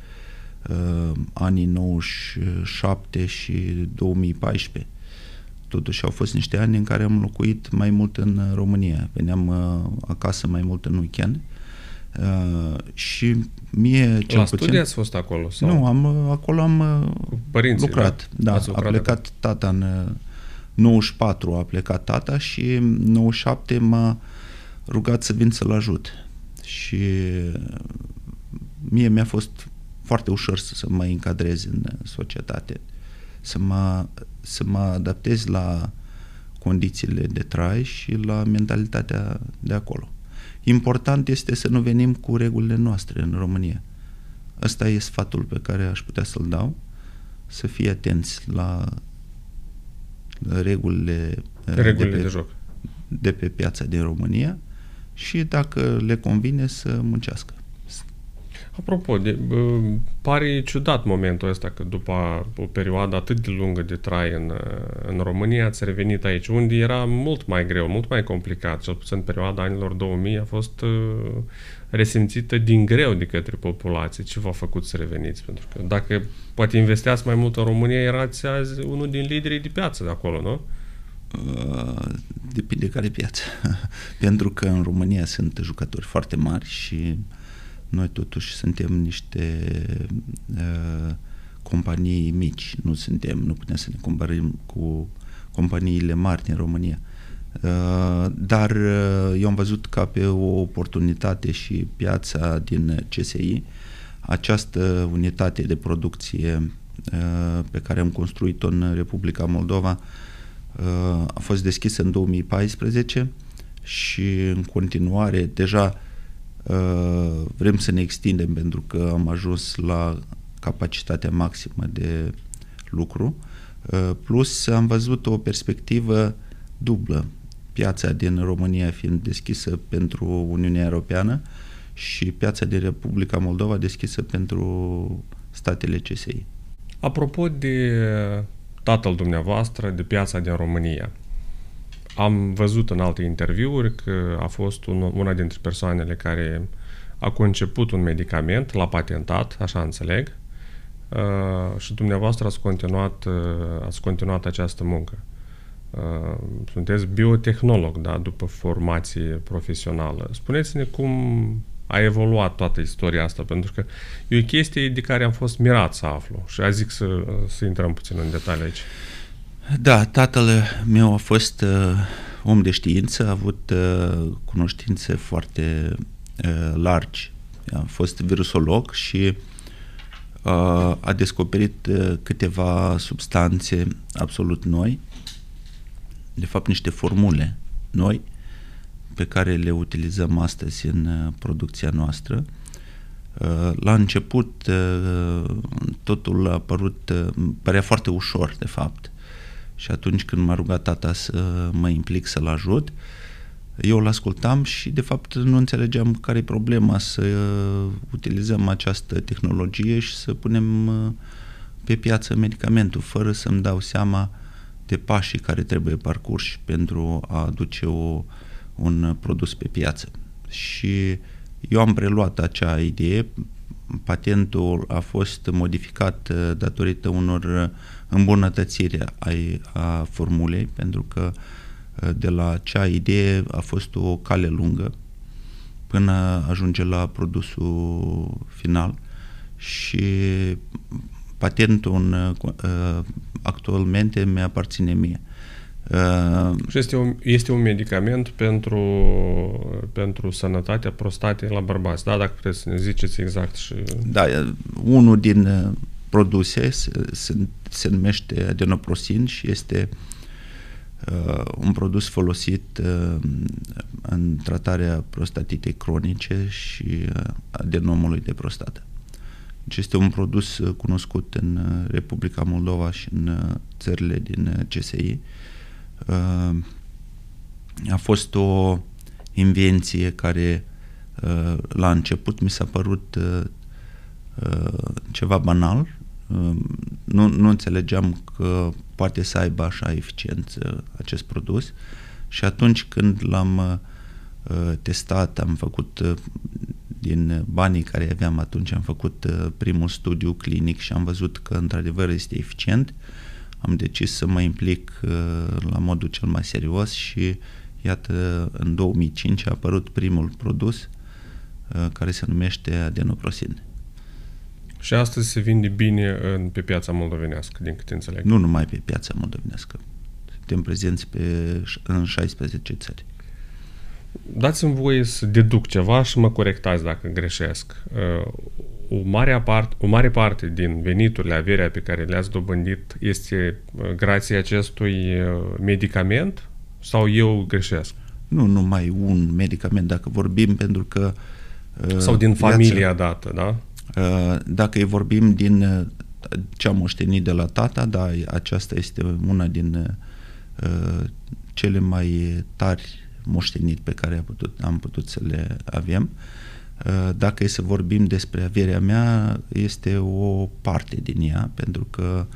uh, anii 97 și 2014. Totuși au fost niște ani în care am locuit mai mult în România. Veneam uh, acasă mai mult în weekend. Uh, și mie cel La puțin... studii ați fost acolo? Sau? Nu, am, acolo am Cu părinții, lucrat. Da, da lucrat a plecat tata în 94 a plecat tata și 97 m-a rugat să vin să-l ajut. Și mie mi-a fost foarte ușor să, să mă încadrez în societate, să mă, să mă adaptez la condițiile de trai și la mentalitatea de acolo. Important este să nu venim cu regulile noastre în România. Ăsta e sfatul pe care aș putea să-l dau, să fie atenți la regulile, regulile de, pe, de joc de pe piața din România și dacă le convine să muncească. Apropo, de, pare ciudat momentul ăsta că după o perioadă atât de lungă de trai în, în România ați revenit aici, unde era mult mai greu, mult mai complicat, cel puțin în perioada anilor 2000 a fost uh, resimțită din greu de către populație. Ce v-a făcut să reveniți? Pentru că dacă poate investeați mai mult în România, erați azi unul din liderii de piață de acolo, nu? Uh, depinde care piață. <laughs> Pentru că în România sunt jucători foarte mari și noi totuși suntem niște uh, companii mici, nu suntem, nu putem să ne comparăm cu companiile mari din România. Uh, dar uh, eu am văzut ca pe o oportunitate și piața din CSI, această unitate de producție uh, pe care am construit-o în Republica Moldova a fost deschisă în 2014 și în continuare deja vrem să ne extindem pentru că am ajuns la capacitatea maximă de lucru plus am văzut o perspectivă dublă piața din România fiind deschisă pentru Uniunea Europeană și piața din Republica Moldova deschisă pentru statele CSI. Apropo de tatăl dumneavoastră, de piața din România, am văzut în alte interviuri că a fost un, una dintre persoanele care a conceput un medicament, l-a patentat, așa înțeleg, uh, și dumneavoastră ați continuat, uh, ați continuat această muncă. Uh, sunteți biotehnolog, da, după formație profesională. Spuneți-ne cum a evoluat toată istoria asta, pentru că e o chestie de care am fost mirat să aflu și a zic să, să intrăm puțin în detalii aici. Da, tatăl meu a fost uh, om de știință, a avut uh, cunoștințe foarte uh, largi. A fost virusolog și uh, a descoperit uh, câteva substanțe absolut noi de fapt niște formule noi pe care le utilizăm astăzi în uh, producția noastră. Uh, la început uh, totul a părut, părea foarte ușor de fapt și atunci când m-a rugat tata să mă implic să-l ajut, eu îl ascultam și de fapt nu înțelegeam care e problema să utilizăm această tehnologie și să punem pe piață medicamentul fără să-mi dau seama de pașii care trebuie parcurși pentru a aduce o, un produs pe piață. Și eu am preluat acea idee, patentul a fost modificat uh, datorită unor îmbunătățiri ai, a formulei, pentru că uh, de la acea idee a fost o cale lungă până ajunge la produsul final și patentul în, uh, actualmente mi aparține mie. Uh, și este un, este un medicament pentru, pentru sănătatea prostatei la bărbați, da? Dacă puteți să ne ziceți exact și... Da, unul din uh, produse se, se, se numește adenoprosin și este uh, un produs folosit uh, în tratarea prostatitei cronice și uh, adenomului de prostată. Deci este un produs uh, cunoscut în uh, Republica Moldova și în uh, țările din CSI. A fost o invenție care la început mi s-a părut ceva banal. Nu, nu înțelegeam că poate să aibă așa eficiență acest produs și atunci când l-am testat, am făcut din banii care aveam atunci am făcut uh, primul studiu clinic și am văzut că într-adevăr este eficient. Am decis să mă implic uh, la modul cel mai serios și iată în 2005 a apărut primul produs uh, care se numește adenoprosin. Și astăzi se vinde bine în, pe piața moldovenească, din câte înțeleg. Nu numai pe piața moldovenească. Suntem prezenți pe, în 16 țări dați-mi voie să deduc ceva și mă corectați dacă greșesc. Uh, o mare, part, o mare parte din veniturile, averea pe care le-ați dobândit este uh, grație acestui uh, medicament sau eu greșesc? Nu numai un medicament, dacă vorbim pentru că... Sau din viața, familia dată, da? Dacă vorbim din ce am moștenit de la tata, da, aceasta este una din cele mai tari moștenit pe care am putut, am putut să le avem. Uh, dacă e să vorbim despre averea mea, este o parte din ea, pentru că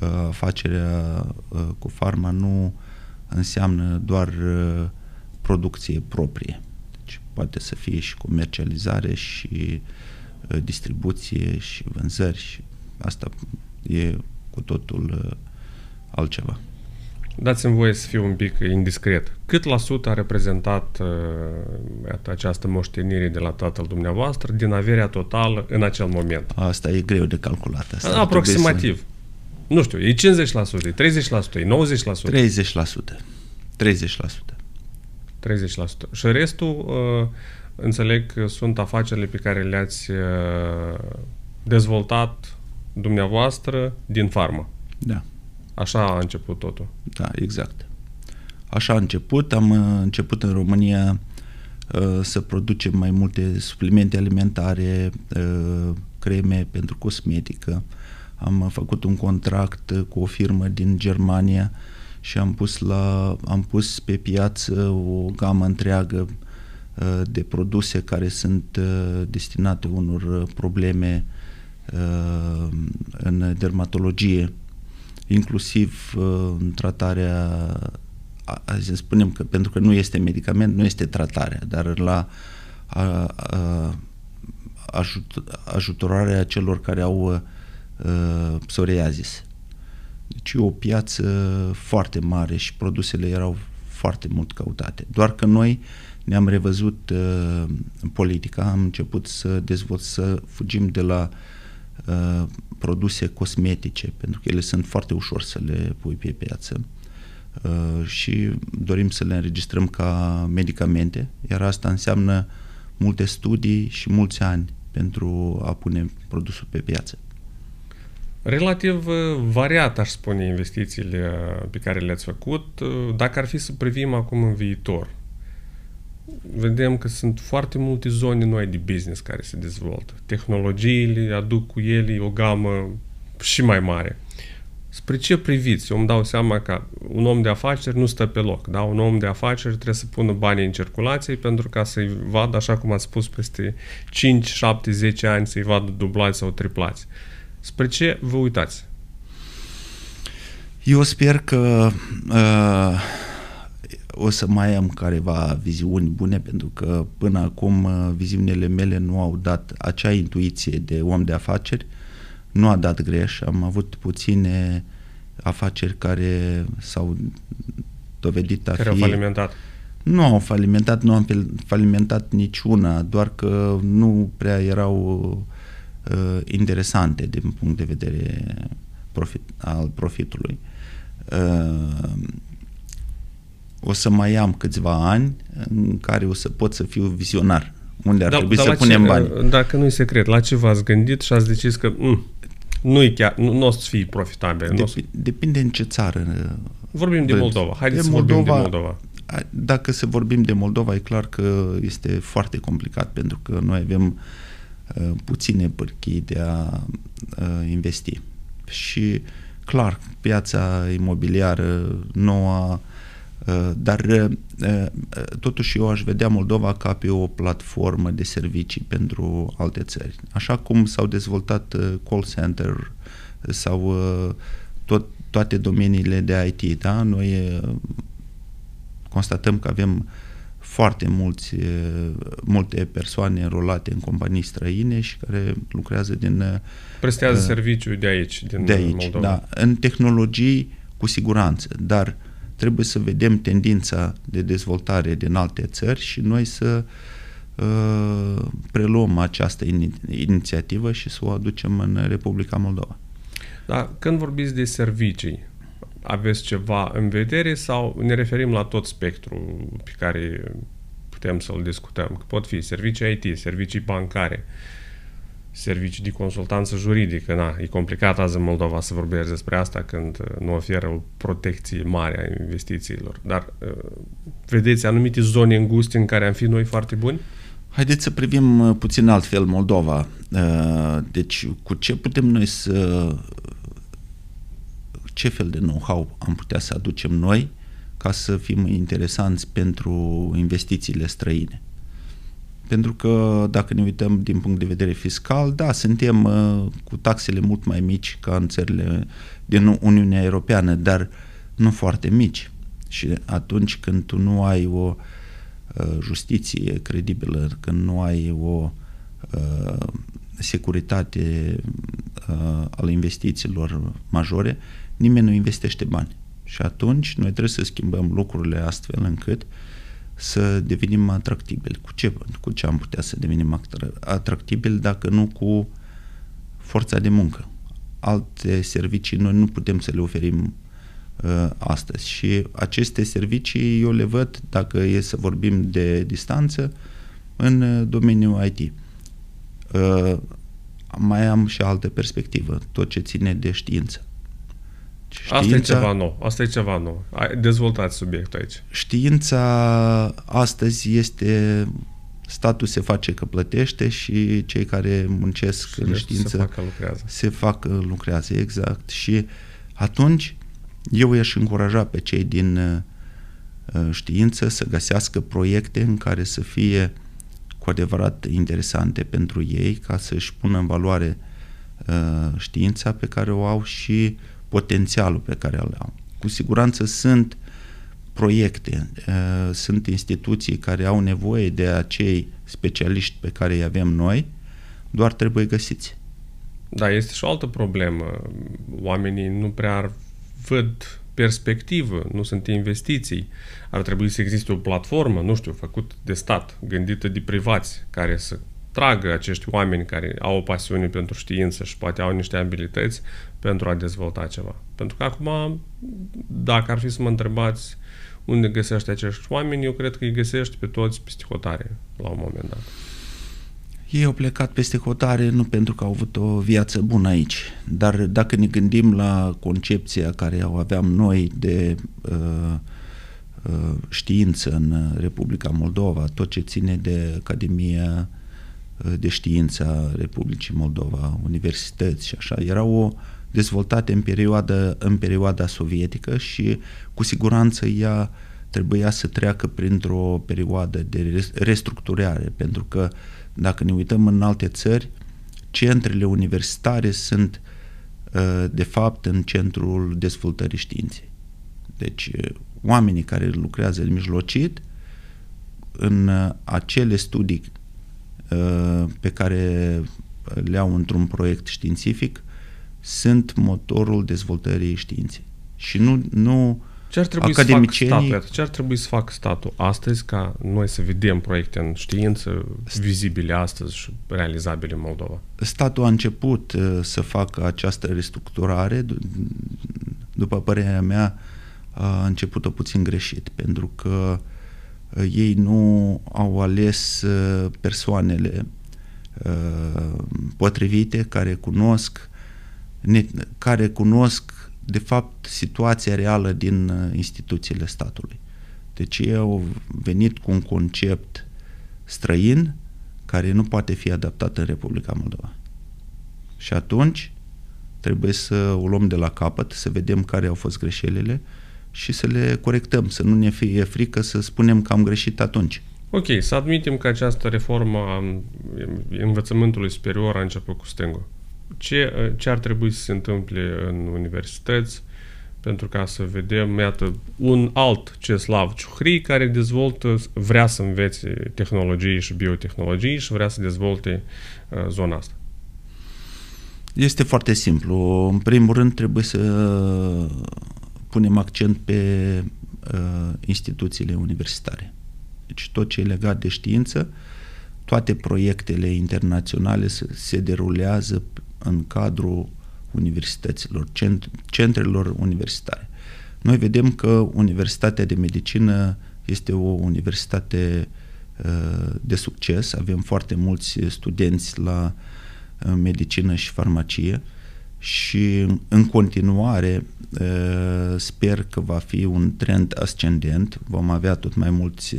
uh, afacerea uh, cu farma nu înseamnă doar producție proprie. Deci poate să fie și comercializare și distribuție și vânzări și asta e cu totul altceva. Dați-mi voie să fiu un pic indiscret. Cât la sută a reprezentat uh, această moștenire de la tatăl dumneavoastră din averea totală în acel moment? Asta e greu de calculat. Asta Aproximativ. Să... Nu știu, e 50%, e 30%, e 90%? 30%. 30%. 30%. Și restul, uh, înțeleg că sunt afacerile pe care le-ați uh, dezvoltat dumneavoastră din farmă. Da. Așa a început totul. Da, exact. Așa a început. Am uh, început în România uh, să producem mai multe suplimente alimentare, uh, creme pentru cosmetică. Am făcut un contract cu o firmă din Germania și am pus, la, am pus pe piață o gamă întreagă de produse care sunt destinate unor probleme în dermatologie inclusiv uh, în tratarea, să spunem că pentru că nu este medicament, nu este tratarea, dar la a, a, ajut, ajutorarea celor care au a, uh, psoriazis. Deci e o piață foarte mare și produsele erau foarte mult căutate. Doar că noi ne-am revăzut uh, politica, am început să dezvolt, să fugim de la uh, produse cosmetice, pentru că ele sunt foarte ușor să le pui pe piață uh, și dorim să le înregistrăm ca medicamente, iar asta înseamnă multe studii și mulți ani pentru a pune produsul pe piață. Relativ uh, variat, aș spune, investițiile pe care le-ați făcut. Uh, dacă ar fi să privim acum în viitor, vedem că sunt foarte multe zone noi de business care se dezvoltă. Tehnologiile aduc cu ele o gamă și mai mare. Spre ce priviți? Eu îmi dau seama că un om de afaceri nu stă pe loc. Da? Un om de afaceri trebuie să pună banii în circulație pentru ca să-i vadă, așa cum ați spus, peste 5, 7, 10 ani să-i vadă dublați sau triplați. Spre ce vă uitați? Eu sper că uh, o să mai am careva viziuni bune pentru că până acum uh, viziunile mele nu au dat acea intuiție de om de afaceri, nu a dat greș, am avut puține afaceri care s-au dovedit a care fi... au falimentat. Nu au falimentat, nu am falimentat niciuna, doar că nu prea erau uh, interesante din punct de vedere profit, al profitului. Uh, o să mai am câțiva ani în care o să pot să fiu vizionar. Unde ar da, trebui să punem ce, bani. Dacă nu e secret, la ce v-ați gândit și ați decis că mm, nu e chiar, nu, nu o să fie profitabil. Dep- să... Depinde în ce țară. Vorbim de Moldova. Haideți de să Moldova, vorbim de Moldova. Dacă să vorbim de Moldova, e clar că este foarte complicat pentru că noi avem uh, puține pârchii de a uh, investi. Și clar, piața imobiliară, noua Uh, dar uh, uh, totuși eu aș vedea Moldova ca pe o platformă de servicii pentru alte țări. Așa cum s-au dezvoltat call center sau tot, toate domeniile de IT, da? Noi constatăm că avem foarte mulți, multe persoane înrolate în companii străine și care lucrează din... Prestează uh, serviciu de aici, din de aici, Moldova. Da, în tehnologii cu siguranță, dar uh, trebuie să vedem tendința de dezvoltare din alte țări și noi să uh, preluăm această in- inițiativă și să o aducem în Republica Moldova. Da, când vorbiți de servicii, aveți ceva în vedere sau ne referim la tot spectrul pe care putem să-l discutăm? Că pot fi servicii IT, servicii bancare, uh, servicii de consultanță juridică. Na, e complicat azi în Moldova să vorbești despre asta când uh, nu oferă o protecție mare a investițiilor. Dar uh, vedeți anumite zone înguste în care am fi noi foarte buni? Haideți să privim uh, puțin altfel Moldova. Deci, cu ce putem noi să... Ce fel de know-how am putea să aducem noi ca să fim interesanți pentru investițiile străine? Pentru că dacă ne uităm din punct de vedere fiscal, da, suntem uh, cu taxele mult mai mici ca în țările din Uniunea Europeană, dar nu foarte mici. Și atunci când tu nu ai o uh, justiție credibilă, când nu ai o uh, securitate uh, al investițiilor majore, nimeni nu investește bani. Și atunci noi trebuie să schimbăm lucrurile astfel încât să devenim atractibili. Cu ce, cu ce am putea să devenim atractibili dacă nu cu forța de muncă? Alte servicii noi nu putem să le oferim uh, astăzi și aceste servicii eu le văd, dacă e să vorbim de distanță, în uh, domeniul IT. Uh, mai am și altă perspectivă, tot ce ține de știință. Știința, Asta e ceva nou. Asta e ceva nou. Dezvoltați subiectul aici. Știința astăzi este statul se face că plătește și cei care muncesc și în știință se fac că lucrează. Se fac că lucrează, exact. Și atunci eu i-aș încuraja pe cei din uh, știință să găsească proiecte în care să fie cu adevărat interesante pentru ei ca să-și pună în valoare uh, știința pe care o au și potențialul pe care îl au. Cu siguranță sunt proiecte, uh, sunt instituții care au nevoie de acei specialiști pe care îi avem noi, doar trebuie găsiți. Da, este și o altă problemă. Oamenii nu prea văd perspectivă, nu sunt investiții. Ar trebui să existe o platformă, nu știu, făcut de stat, gândită de privați, care să tragă acești oameni care au o pasiune pentru știință și poate au niște abilități pentru a dezvolta ceva. Pentru că acum, dacă ar fi să mă întrebați unde găsești acești oameni, eu cred că îi găsești pe toți peste hotare la un moment dat. Ei au plecat peste hotare nu pentru că au avut o viață bună aici, dar dacă ne gândim la concepția care o aveam noi de uh, uh, știință în Republica Moldova, tot ce ține de Academia uh, de Știință a Republicii Moldova, universități și așa, erau dezvoltate în perioada, în perioada sovietică și cu siguranță ea trebuia să treacă printr-o perioadă de restructurare, pentru că uh, dacă ne uităm în alte țări, centrele universitare sunt uh, de fapt în centrul dezvoltării științei. Deci uh, oamenii care lucrează în mijlocit în uh, acele studii pe care le au într-un proiect științific sunt motorul dezvoltării științei. Și nu, nu ce ar trebui academicienii... să facă statul? Ce ar trebui să facă statul astăzi ca noi să vedem proiecte în știință vizibile astăzi și realizabile în Moldova? Statul a început uh, să facă această restructurare, după părerea mea, a început-o puțin greșit, pentru că uh, ei nu au ales uh, persoanele potrivite care cunosc care cunosc de fapt, situația reală din uh, instituțiile statului. Deci ei au venit cu un concept străin care nu poate fi adaptat în Republica Moldova. Și atunci trebuie să o luăm de la capăt, să vedem care au fost greșelile și să le corectăm, să nu ne fie frică să spunem că am greșit atunci. Ok, să admitem că această reformă a învățământului superior a început cu stângul ce, ce ar trebui să se întâmple în universități pentru ca să vedem, iată, un alt Ceslav Ciuhri care dezvoltă, vrea să învețe tehnologii și biotehnologii și vrea să dezvolte uh, zona asta. Este foarte simplu. În primul rând trebuie să punem accent pe uh, instituțiile universitare. Deci tot ce e legat de știință, toate proiectele internaționale se, se derulează în cadrul universităților, cent- centrelor universitare. Noi vedem că Universitatea de Medicină este o universitate uh, de succes, avem foarte mulți studenți la uh, medicină și farmacie și în continuare uh, sper că va fi un trend ascendent, vom avea tot mai mulți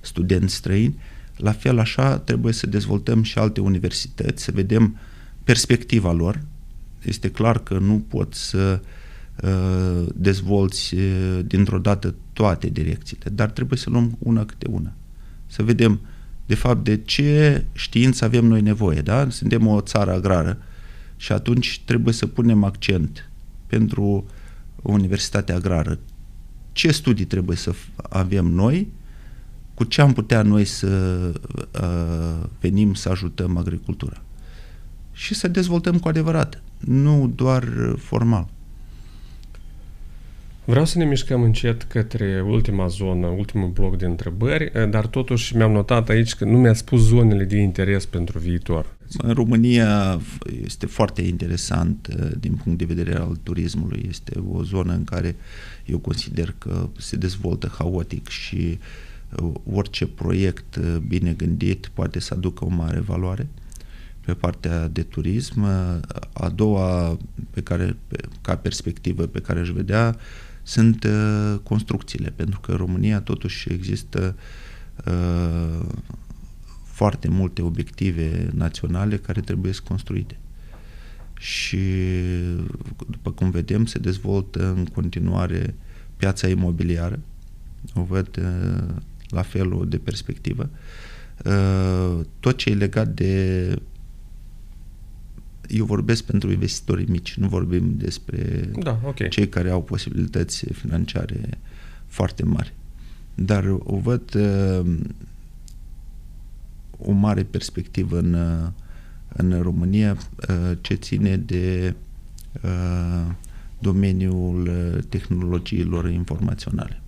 studenți străini. La fel așa trebuie să dezvoltăm și alte universități, să vedem uh, perspectiva lor. Este clar că nu pot să uh, dezvolți uh, dintr-o dată toate direcțiile, dar trebuie să luăm una câte una. Să vedem de fapt, de ce știință avem noi nevoie, da? Suntem o țară agrară și atunci trebuie să punem accent pentru Universitatea Agrară. Ce studii trebuie să avem noi? Cu ce am putea noi să uh, venim să ajutăm agricultura? Și să dezvoltăm cu adevărat, nu doar formal. Vreau să ne mișcăm încet către ultima zonă, ultimul bloc de întrebări, eh, dar totuși mi-am notat aici că nu mi-ați spus zonele de interes pentru viitor. În România este foarte interesant eh, din punct de vedere al turismului. Este o zonă în care eu consider că se dezvoltă haotic și eh, orice proiect bine gândit poate să aducă o mare valoare pe partea de turism. A doua pe care, ca perspectivă pe care aș vedea sunt uh, construcțiile, pentru că în România totuși există uh, foarte multe obiective naționale care trebuie să construite. Și, după cum vedem, se dezvoltă în continuare piața imobiliară. O văd uh, la fel de perspectivă. Uh, tot ce e legat de eu vorbesc pentru investitorii mici, nu vorbim despre da, okay. cei care au posibilități financiare foarte mari. Dar o văd uh, o mare perspectivă în, uh, în România uh, ce ține de uh, domeniul uh, tehnologiilor informaționale.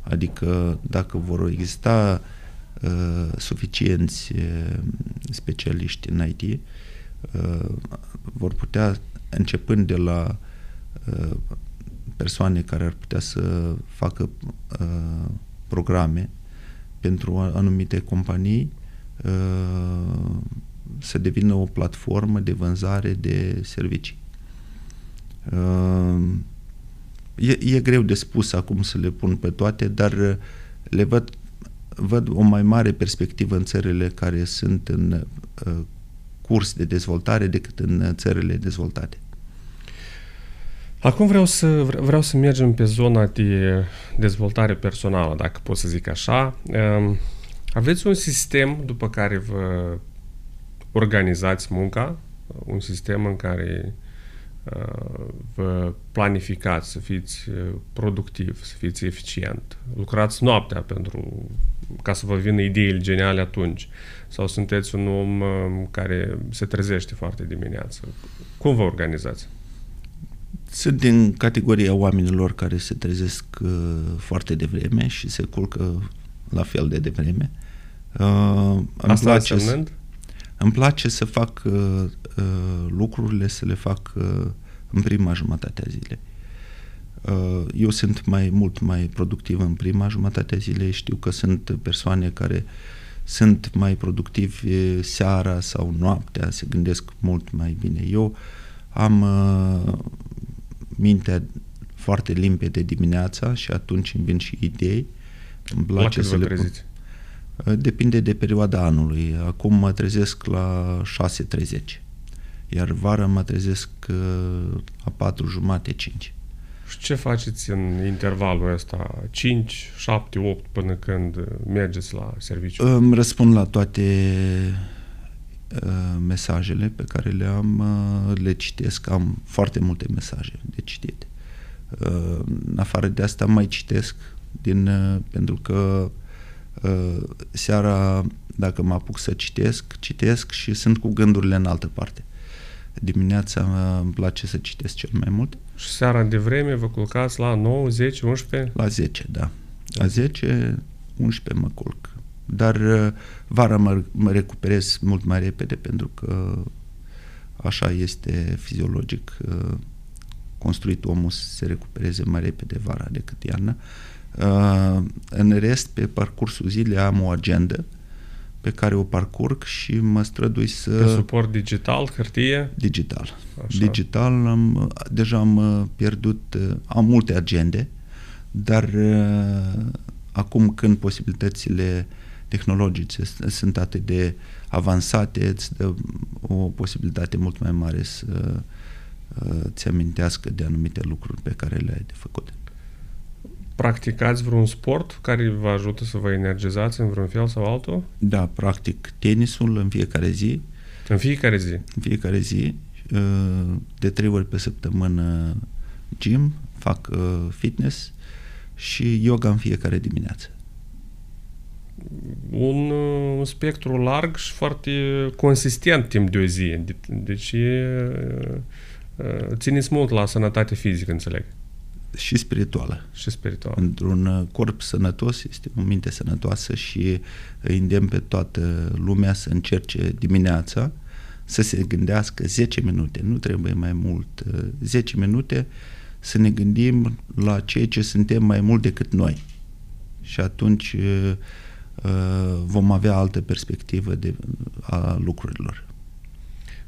Adică dacă vor exista uh, suficienți uh, specialiști în IT, Uh, vor putea, începând de la uh, persoane care ar putea să facă uh, programe pentru anumite companii, să devină o platformă de vânzare de servicii. E, e greu de spus acum să le pun pe toate, dar le văd, văd o mai mare perspectivă în țările care sunt în curs de dezvoltare decât în țările dezvoltate. Acum vreau să, vreau să mergem pe zona de dezvoltare personală, dacă pot să zic așa. Ehm, aveți un sistem după care vă organizați munca, un sistem în care uh, vă planificați să fiți uh, productiv, să fiți eficient. Lucrați noaptea pentru ca să vă vină ideile geniale atunci. Sau sunteți un om um, care se trezește foarte dimineață. Cum vă organizați? Sunt din categoria oamenilor care se trezesc uh, foarte devreme și se culcă la fel de devreme. Uh, îmi Asta place însemnând? Să, îmi place să fac uh, uh, lucrurile, să le fac uh, în prima jumătate a zilei. Uh, eu sunt mai mult mai productiv în prima jumătate a zilei, știu că sunt persoane care sunt mai productivi seara sau noaptea, se gândesc mult mai bine. Eu am uh, mintea foarte limpede dimineața și atunci îmi vin și idei. Îmi place să le pun. Uh, depinde de perioada anului. Acum mă trezesc la 6.30, iar vara mă trezesc la 4 jumate, 5. Și ce faceți în intervalul ăsta? 5, 7, 8 până când mergeți la serviciu? Îmi răspund la toate uh, mesajele pe care le am, uh, le citesc, am foarte multe mesaje de citit. Uh, în afară de asta mai citesc din, uh, pentru că uh, seara dacă mă apuc să citesc, citesc și sunt cu gândurile în altă parte. Dimineața îmi place să citesc cel mai mult. Și seara de vreme vă culcați la 9, 10, 11? La 10, da. La 10, 11 mă culc. Dar uh, vara mă, mă recuperez mult mai repede pentru că așa este fiziologic uh, construit omul să se recupereze mai repede vara decât iarna. Uh, în rest, pe parcursul zilei am o agendă pe care o parcurg și mă strădui să... Pe suport digital, hârtie? Digital. Așa. Digital, am, deja am uh, pierdut, uh, am multe agende, dar uh, acum când posibilitățile tehnologice sunt atât de avansate, îți dă o posibilitate mult mai mare să ți amintească de anumite lucruri pe care le ai de făcut. Practicați vreun sport care vă ajută să vă energizați în vreun fel sau altul? Da, practic tenisul în fiecare zi. În fiecare zi? În fiecare zi. Uh, de trei ori pe săptămână gym, fac uh, fitness și yoga în fiecare dimineață. Un, un spectru larg și foarte consistent timp de o zi. Deci țineți mult la sănătate fizică, înțeleg și spirituală. Și spirituală. Într-un uh, corp sănătos este o minte sănătoasă și îi îndemn pe toată lumea să încerce dimineața să se gândească 10 minute, nu trebuie mai mult, 10 uh, minute să ne gândim la ceea ce suntem mai mult decât noi. Și atunci uh, vom avea altă perspectivă de, a lucrurilor.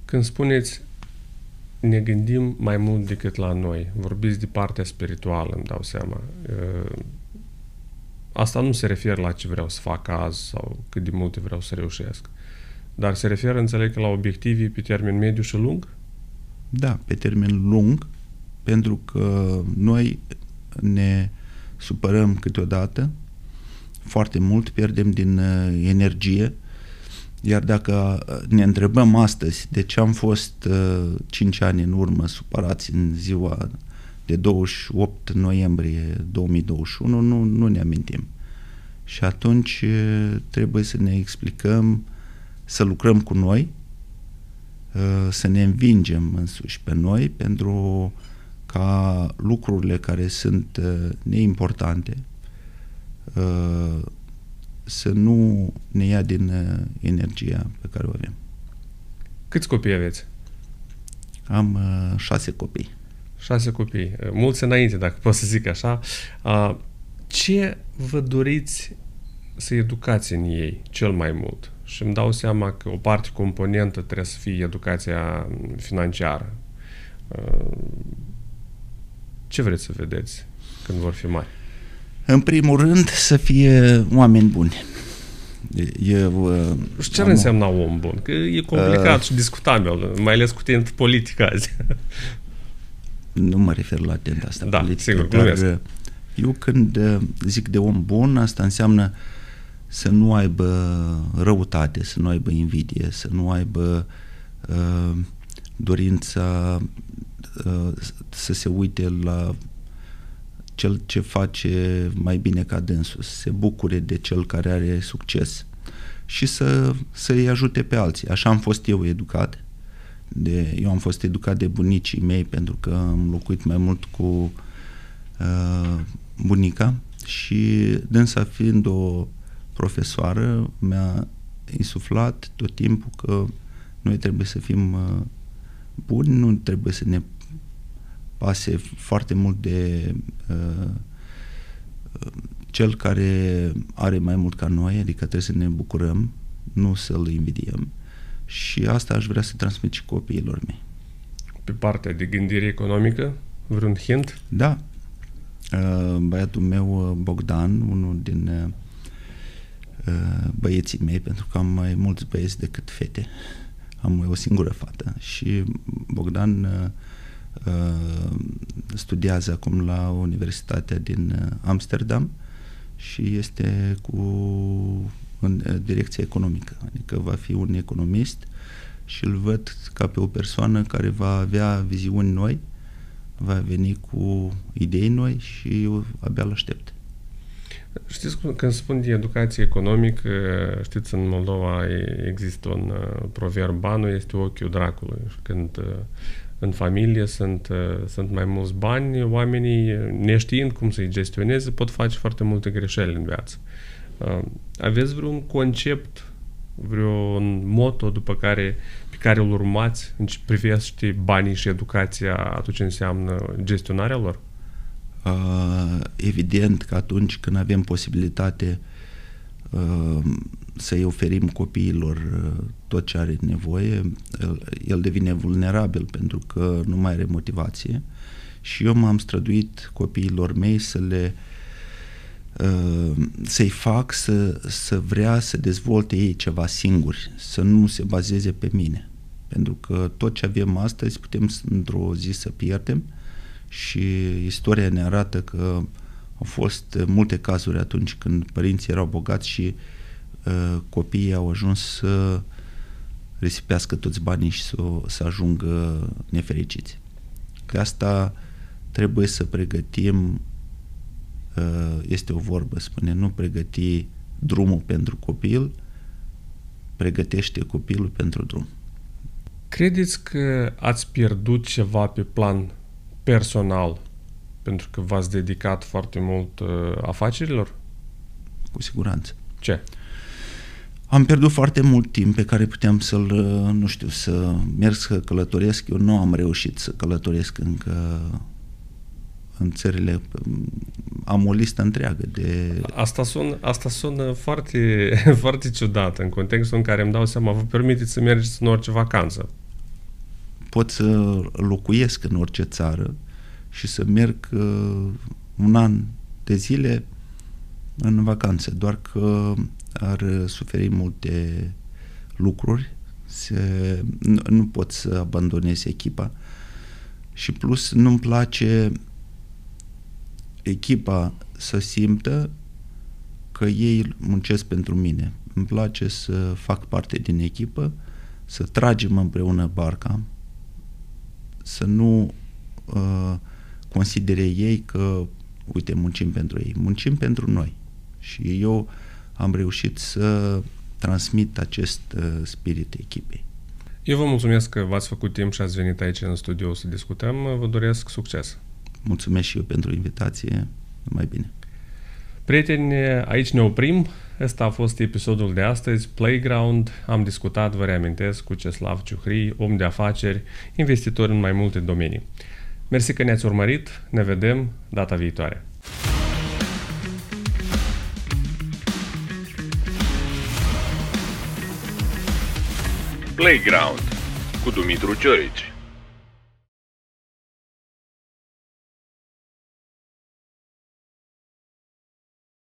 Când spuneți ne gândim mai mult decât la noi. Vorbiți de partea spirituală, îmi dau seama. Asta nu se referă la ce vreau să fac azi sau cât de multe vreau să reușesc. Dar se referă, înțeleg, la obiective pe termen mediu și lung? Da, pe termen lung, pentru că noi ne supărăm câteodată foarte mult, pierdem din uh, energie, iar dacă uh, ne întrebăm astăzi de ce am fost uh, 5 ani în urmă supărați în ziua de 28 noiembrie 2021, nu, nu ne amintim. Și atunci uh, trebuie să ne explicăm, să lucrăm cu noi, uh, să ne învingem însuși pe noi pentru ca lucrurile care sunt uh, neimportante să nu ne ia din uh, energia pe care o avem. Câți copii aveți? Am uh, șase copii. Șase copii. Uh, mulți înainte, dacă pot să zic așa. Uh, ce vă doriți să educați în ei cel mai mult? Și îmi dau seama că o parte componentă trebuie să fie educația financiară. Uh, ce vreți să vedeți când vor fi mari? În primul rând, să fie oameni buni. Eu, uh, și ce ar însemna om bun? Că e complicat uh, și discutabil, mai ales cu tent politica azi. Nu mă refer la tent asta da, politică, sigur, dar glumesc. Uh, eu când uh, zic de om bun, asta înseamnă să nu aibă răutate, să nu aibă invidie, să nu aibă uh, dorința uh, să se uite la cel ce face mai bine ca dânsul, să se bucure de cel care are succes și să, să-i ajute pe alții. Așa am fost eu educat. De, eu am fost educat de bunicii mei pentru că am locuit mai mult cu uh, bunica și dânsa fiind o profesoară mi-a insuflat tot timpul că noi trebuie să fim uh, buni, nu trebuie să ne pase foarte mult de uh, cel care are mai mult ca noi, adică trebuie să ne bucurăm, nu să-l invidiem. Și asta aș vrea să transmit și copiilor mei. Pe partea de gândire economică, vreun hint? Da. Uh, băiatul meu, Bogdan, unul din uh, băieții mei, pentru că am mai mulți băieți decât fete, am o singură fată și Bogdan uh, Uh, studiază acum la Universitatea din uh, Amsterdam și este cu în uh, direcție economică, adică va fi un economist și îl văd ca pe o persoană care va avea viziuni noi, va veni cu idei noi și eu abia îl aștept. Știți, când spun de educație economică, știți, în Moldova există un proverb, banul este ochiul dracului. Când în familie sunt, uh, sunt mai mulți bani, oamenii, neștiind cum să-i gestioneze, pot face foarte multe greșeli în viață. Uh, aveți vreun concept, vreun moto după care, pe care îl urmați în ce privește banii și educația atunci ce înseamnă gestionarea lor? Uh, evident că atunci când avem posibilitate uh, să-i oferim copiilor uh, tot ce are nevoie, el, el devine vulnerabil pentru că nu mai are motivație și eu m-am străduit copiilor mei să le uh, să-i fac să, să vrea să dezvolte ei ceva singuri, să nu se bazeze pe mine. Pentru că tot ce avem astăzi putem într-o zi să pierdem și istoria ne arată că Au fost uh, multe cazuri atunci când părinții erau bogați și uh, copiii au ajuns să risipească toți banii și să, să ajungă nefericiți. De asta trebuie să pregătim, uh, este o vorbă, spune, nu pregăti drumul pentru copil, pregătește copilul pentru drum. Credeți că ați pierdut ceva pe plan personal pentru că v-ați dedicat foarte mult uh, afacerilor? Cu siguranță. Ce? Am pierdut foarte mult timp pe care puteam să-l, uh, nu știu, să merg să călătoresc. Eu nu am reușit să călătoresc încă în țările, am o listă întreagă de... Asta sună, asta sună foarte, <laughs> foarte ciudat în contextul în care îmi dau seama, vă permiteți să mergeți în orice vacanță. Pot să locuiesc în orice țară și să merg uh, un an de zile în vacanță, doar că ar suferi multe lucruri, se, nu, nu pot să abandonez echipa și plus nu-mi place echipa să simtă că ei muncesc pentru mine. Îmi place să fac parte din echipă, să tragem împreună barca, să nu uh, considere ei că, uite, muncim pentru ei. Muncim pentru noi. Și eu am reușit să transmit acest uh, spirit echipei. Eu vă mulțumesc că v-ați făcut timp și ați venit aici în studio să discutăm. Vă doresc succes! Mulțumesc și eu pentru invitație. Mai bine. Prieteni, aici ne oprim. Ăsta a fost episodul de astăzi, Playground. Am discutat, vă reamintesc, cu Ceslav Ciuhri, om de afaceri, investitor în mai multe domenii. Mersi că ne-ați urmărit, ne vedem data viitoare. Playground cu Dumitru Ciorici